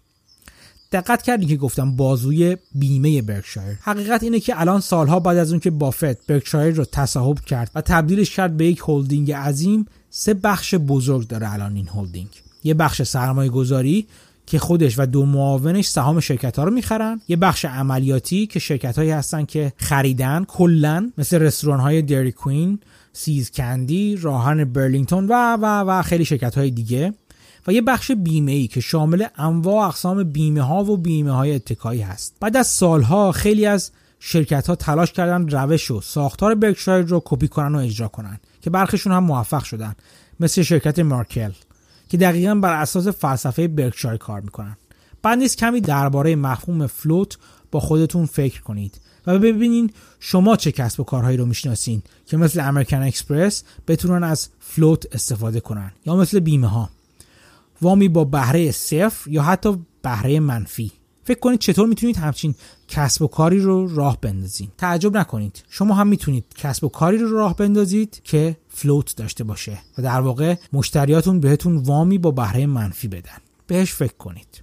[SPEAKER 1] دقت کردی که گفتم بازوی بیمه برکشایر. حقیقت اینه که الان سالها بعد از اون که بافت برکشایر رو تصاحب کرد و تبدیلش کرد به یک هلدینگ عظیم سه بخش بزرگ داره الان این هلدینگ یه بخش سرمایه گذاری که خودش و دو معاونش سهام شرکت ها رو می‌خرن. یه بخش عملیاتی که شرکت هایی هستن که خریدن کلا مثل رستوران های Dairy Queen See's Candies راه آهن برلینگتون و و و خیلی شرکت های دیگه. و یه بخش بیمه ای که شامل انواع اقسام بیمه ها و بیمه های اتکایی هست. بعد از سالها خیلی از شرکت ها تلاش کردن روش و ساختار برکشایر رو کپی کنن و اجرا کنن که برخیشون هم موفق شدن. مثل شرکت مارکل که دقیقا بر اساس فلسفه برکشایر کار می‌کنن. بد نیست کمی درباره مفهوم float با خودتون فکر کنید و ببینین شما چه کسب و کارهایی رو می‌شناسین که مثل American Express بتونن از float استفاده کنن یا مثل بیمه ها وامی با بهره صفر یا حتی بهره منفی. فکر کنید چطور می‌تونید همچین کسب و کاری رو راه بندازید تعجب نکنید. شما هم می‌تونید کسب و کاری رو راه بندازید که فلوت داشته باشه و در واقع مشتریاتون بهتون وامی با بهره منفی بدن. بهش فکر کنید.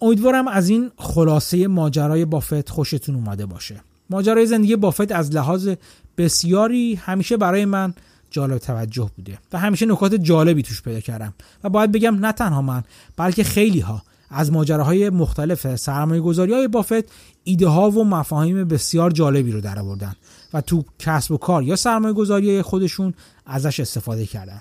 [SPEAKER 1] امیدوارم از این خلاصه ماجرای بافت خوشتون اومده باشه. ماجرای زندگی بافت از لحاظ بسیاری همیشه برای من جالب توجه بوده و همیشه نکات جالبی توش پیدا کردم. و باید بگم نه تنها من بلکه خیلی ها از ماجراهای مختلف سرمایه گذاری های بافت ایده ها و مفاهیم بسیار جالبی رو در آوردن و تو کسب و کار یا سرمایه گذاری خودشون ازش استفاده کردن.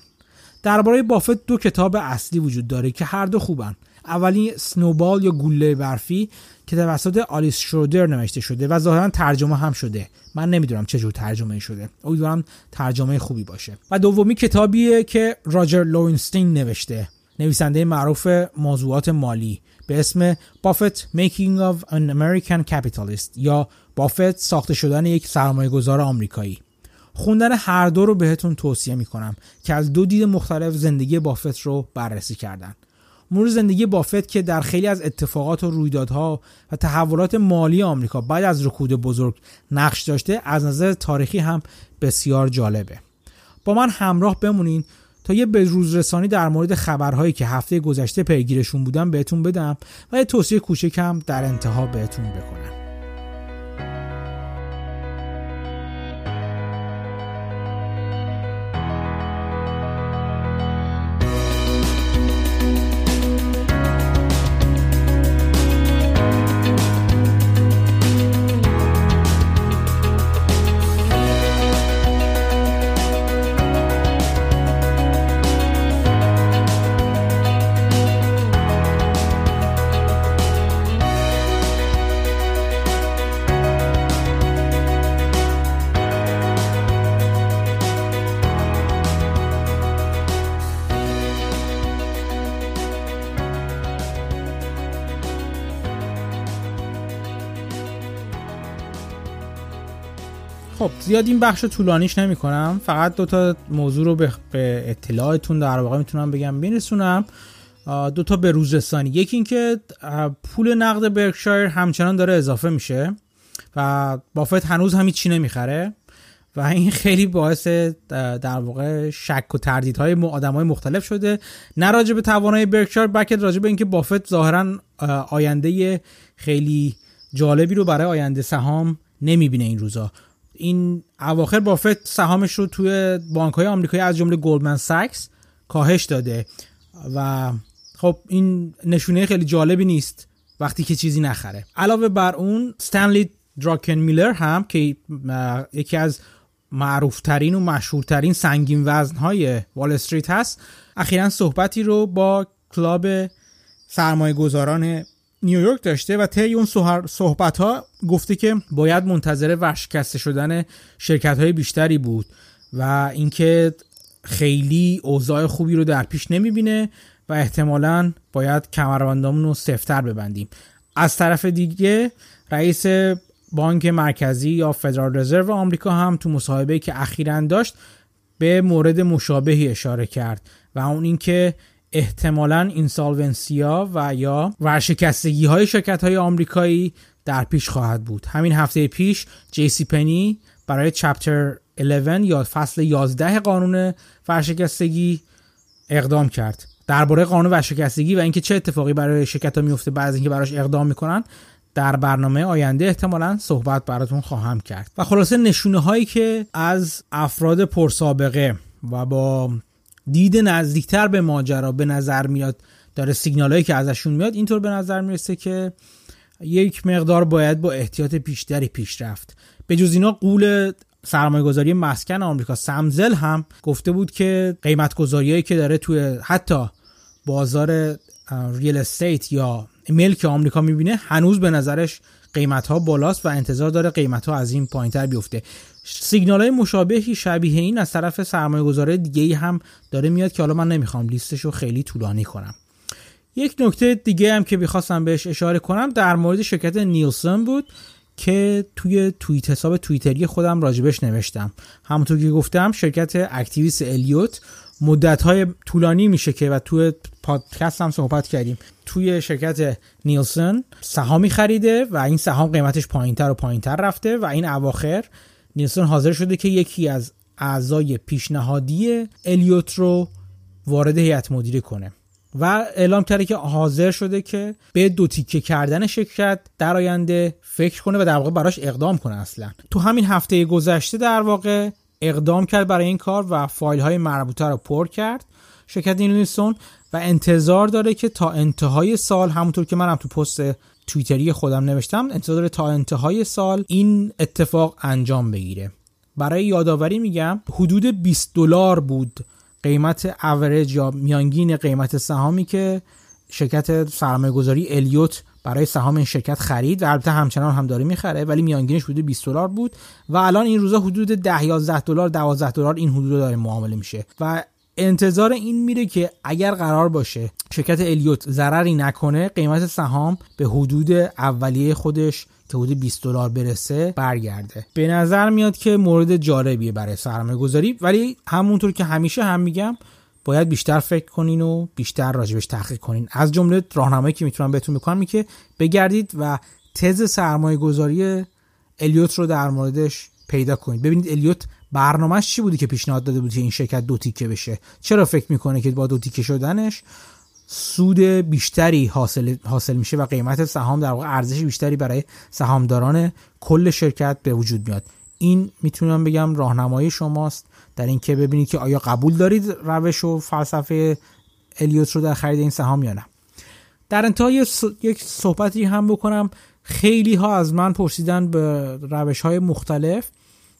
[SPEAKER 1] درباره بافت دو کتاب اصلی وجود داره که هر دو خوبن. اولی سنوبال یا گوله برفی که توسط آلیس شرودر نوشته شده و ظاهرا ترجمه هم شده. من نمی‌دونم چه جور ترجمه شده. امیدوارم ترجمه خوبی باشه. و دومی کتابیه که راجر لورنستین نوشته. نویسنده معروف موضوعات مالی به اسم بافت Making of an American Capitalist یا بافت ساخته شدن یک سرمایه گذار آمریکایی. خوندن هر دو رو بهتون توصیه می‌کنم که از دو دید مختلف زندگی بافت رو بررسی کردن. مرور زندگی بافت که در خیلی از اتفاقات و رویدادها و تحولات مالی آمریکا بعد از رکود بزرگ نقش داشته از نظر تاریخی هم بسیار جالبه. با من همراه بمونین تا یه به روز رسانی در مورد خبرهایی که هفته گذشته پیگیرشون بودم بهتون بدم و یه توصیه کوچکم در انتها بهتون بکنم. زیاد این بخش طولانیش نمی کنم فقط دو تا موضوع رو به, اطلاعتون در واقع می‌تونم بگم برسونم دو تا به روز رسانی یکی اینکه پول نقد برکشایر همچنان داره اضافه میشه و بافت هنوز هم چی نمی‌خره و این خیلی باعث در واقع شک و تردیدهای آدم های مختلف شده. نه راجع به توانای برکشایر بلکه راجع به اینکه بافت ظاهرا آینده خیلی جالبی رو برای آینده سهام نمی‌بینه این روزا. این اواخر بافت سهامش رو توی بانک های آمریکایی از جمله گلدمن ساکس کاهش داده. و خب این نشونه خیلی جالبی نیست وقتی که چیزی نخره. علاوه بر اون ستنلی دراکن میلر هم که یکی از معروفترین و مشهورترین سنگین وزنهای وال استریت هست اخیرا صحبتی رو با کلاب سرمایه گذاران نیویورک داشته و طی اون صحبت ها گفته که باید منتظر ورشکسته شدن شرکت های بیشتری بود و اینکه خیلی اوضاع خوبی رو در پیش نمی‌بینه و احتمالا باید کمربندامون رو سفتر ببندیم. از طرف دیگه رئیس بانک مرکزی یا فدرال رزرو آمریکا هم تو مصاحبه که اخیرا داشت به مورد مشابهی اشاره کرد و اون اینکه احتمالا اینسالونسیا و یا ورشکستگی های شرکت های آمریکایی در پیش خواهد بود. همین هفته پیش جیسی پنی برای چپتر 11 یا فصل 11 قانون ورشکستگی اقدام کرد. درباره قانون ورشکستگی و اینکه چه اتفاقی برای شرکت ها میفته بعد اینکه براش اقدام می‌کنن در برنامه آینده احتمالا صحبت براتون خواهم کرد. و خلاصه نشونه هایی که از افراد پرسابقه و با دید نزدیکتر به ماجرا به نظر میاد داره سیگنال هایی که ازشون میاد اینطور به نظر می‌رسه که یک مقدار باید با احتیاط بیشتری پیش رفت. به جز اینا قول سرمایه گذاری مسکن آمریکا سمزل هم گفته بود که قیمت گذاری که داره توی حتی بازار ریل استیت یا ملک آمریکا می‌بینه هنوز به نظرش قیمت ها بالاست و انتظار داره قیمت ها از این پایینتر بیفته. سیگنال های مشابهی شبیه این از طرف سرمایه گذارای دیگه ای هم داره میاد که حالا من نمی‌خوام لیستش رو خیلی طولانی کنم. یک نکته دیگه هم که می‌خواستم بهش اشاره کنم در مورد شرکت نیلسون بود که توی توییت حساب توییتری خودم راجبش نوشتم. همونطور که گفتم شرکت activist الیوت مدت های طولانی میشه که و توی پادکست هم صحبت کردیم. توی شرکت نیلسون سهامی خریده و این سهام قیمتش پایینتر و پایینتر رفته و این اواخر نیلسون حاضر شده که یکی از اعضای پیشنهادی الیوت رو وارد هیئت مدیره کنه و اعلام کرده که حاضر شده که به دو تیکه کردن شرکت در آینده فکر کنه و در واقع براش اقدام کنه اصلا. تو همین هفته گذشته در واقع اقدام کرد برای این کار و فایل های مربوطه رو پر کرد شرکت نیلسون و انتظار داره که تا انتهای سال همونطور که منم تو پست توییتری خودم نوشتم انتظار تا انتهای سال این اتفاق انجام بگیره. برای یادآوری میگم حدود 20 دلار بود قیمت اوریج یا میانگین قیمت سهامی که شرکت سرمایه گذاری الیوت برای سهام این شرکت خرید و البته همچنان هم داره می‌خره ولی میانگینش حدود 20 دلار بود و الان این روزا حدود 10 11 دلار 12 دلار این حدود داره معامله میشه. و انتظار این میره که اگر قرار باشه شرکت الیوت ضرری نکنه قیمت سهام به حدود اولیه خودش که حدود 20 دلار برسه برگرده. به نظر میاد که مورد جالبیه برای سرمایه گذاری ولی همونطور که همیشه هم میگم باید بیشتر فکر کنین و بیشتر راجبش تحقیق کنین. از جمله راهنمایی که می‌تونم بهتون می‌کنم که بگردید و تز سرمایه گذاری الیوت رو در موردش پیدا کنید. ببینید الیوت برنامهش چی بودی که پیشنهاد داده بود که این شرکت دو تیکه بشه؟ چرا فکر می‌کنه که با دو تیکه شدنش سود بیشتری حاصل, حاصل میشه و قیمت سهام در واقع ارزش بیشتری برای سهامداران کل شرکت به وجود میاد؟ این می‌تونم بگم راهنمایی شماست در اینکه ببینید که آیا قبول دارید روش و فلسفه الیوت رو در خرید این سهام یا نه. در انتهای یک صحبتی هم بکنم. خیلی ها از من پرسیدن به روش های مختلف.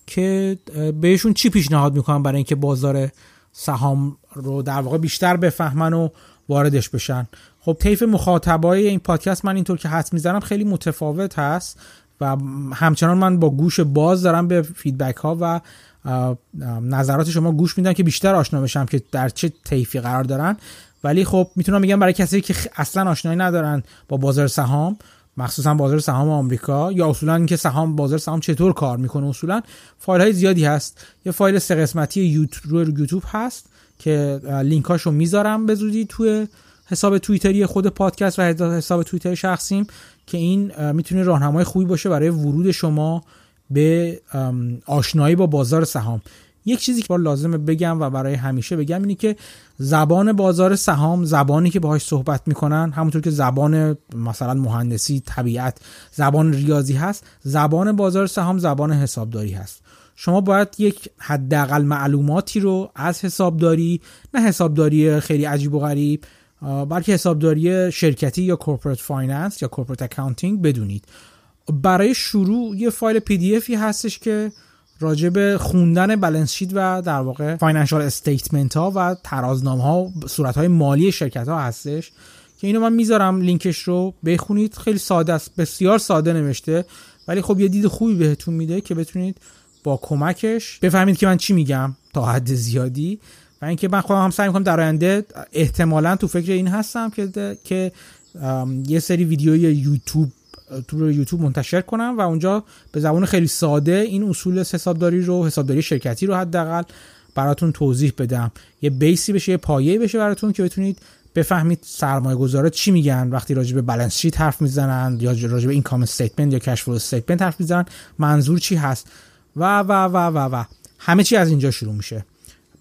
[SPEAKER 1] که بهشون چی پیشنهاد می‌کنم برای اینکه بازار سهام رو در واقع بیشتر بفهمن و واردش بشن؟ خب طیف مخاطبای این پادکست من اینطور که حس می‌زنم خیلی متفاوت هست و همچنان من با گوش باز دارم به feedback ها و نظرات شما گوش میدم که بیشتر آشنا بشم که در چه طیفی قرار دارن. ولی خب می‌تونم بگم برای کسی که اصلا آشنایی ندارن با بازار سهام مخصوصا بازار سهام آمریکا یا اصولا اینکه سهام بازار سهام چطور کار می‌کنه اصولا فایل های زیادی هست. یه فایل سه قسمتی یوتیوب یوتیوب هست که لینک هاشو می‌ذارم به زودی توی حساب توییتری خود پادکست و حساب توییتر شخصیم که این می‌تونه راهنمای خوبی باشه برای ورود شما به آشنایی با بازار سهام. یک چیزی که لازمه بگم و برای همیشه بگم اینی که زبان بازار سهام زبانی که باهاش صحبت می‌کنن همونطور که زبان مثلا مهندسی طبیعت زبان ریاضی هست زبان بازار سهام زبان حسابداری هست. شما باید یک حداقل معلوماتی رو از حسابداری نه حسابداری خیلی عجیب و غریب بلکه حسابداری شرکتی یا corporate finance یا corporate accounting بدونید. برای شروع یه فایل PDF ی هستش که راجب خوندن balance sheet و در واقع financial statement ها و ترازنامه ها صورت های مالی شرکت ها هستش که اینو من می‌ذارم لینکش رو بخونید. خیلی ساده است بسیار ساده نوشته ولی خب یه دید خوبی بهتون میده که بتونید با کمکش بفهمید که من چی میگم تا حد زیادی. و اینکه من خودم هم سعی می‌کنم در آینده احتمالا تو فکر این هستم که که یه سری ویدیوی یوتیوب تو یوتیوب منتشر کنم و اونجا به زبان خیلی ساده این اصول حسابداری رو حسابداری شرکتی رو حداقل براتون توضیح بدم. یه base ی بشه یه پایه بشه براتون که بتونید بفهمید سرمایه گذارا چی میگن. وقتی راجع به balance sheet حرف می‌زنن یا راجع به income statement یا cash flow statement حرف می‌زنن منظور چی هست؟ و و و و و. همه چی از اینجا شروع میشه.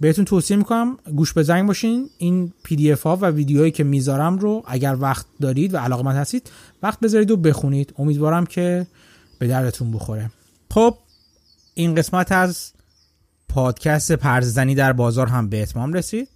[SPEAKER 1] بهتون توصیه می‌کنم گوش به زنگ باشین. این پی دی اف ها و ویدیوهایی که می‌ذارم رو اگر وقت دارید و علاقمند هستید وقت بذارید و بخونید. امیدوارم که به دردتون بخوره. خب این قسمت از پادکست پرززنی در بازار هم به اتمام رسید.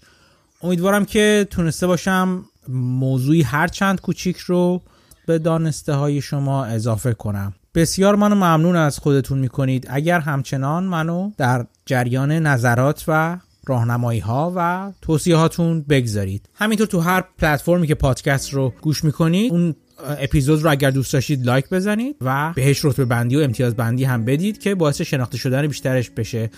[SPEAKER 1] امیدوارم که تونسته باشم موضوعی هر چند کوچیک رو به دانسته های شما اضافه کنم. بسیار منو ممنون از خودتون می‌کنید. اگر همچنان منو در جریان نظرات و راهنمایی ها و توصیه هاتون بگذارید. همینطور تو هر پلتفرمی که پادکست رو گوش می‌کنید اون اپیزود رو اگر دوست داشتید لایک بزنید و بهش رتبه بندی و امتیاز بندی هم بدید که باعث شناخته شدن بیشترش بشه.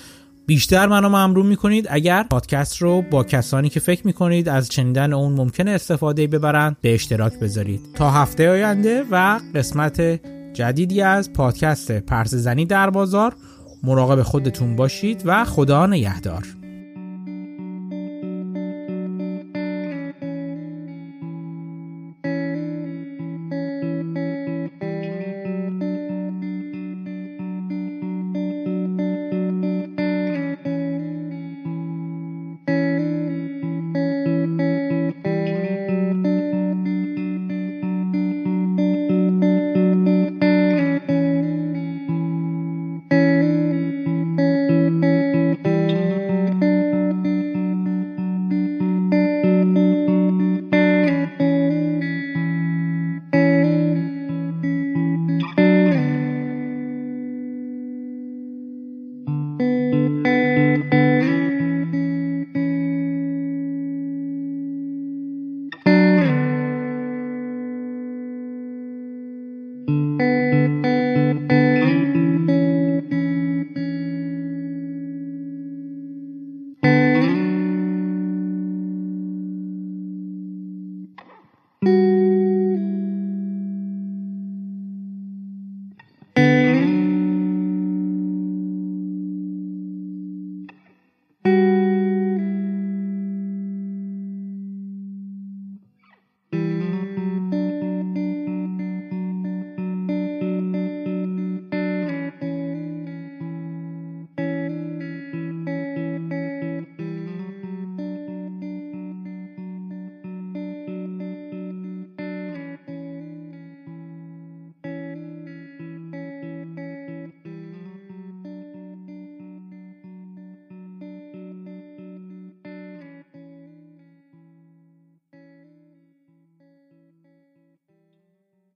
[SPEAKER 1] بیشتر منو ممنون می‌کنید اگر پادکست رو با کسانی که فکر می‌کنید از چنیدن اون ممکنه استفاده ببرند به اشتراک بذارید. تا هفته آینده و قسمت جدیدی از پادکست پرس زنی در بازار مراقب خودتون باشید و خدا نگهدار.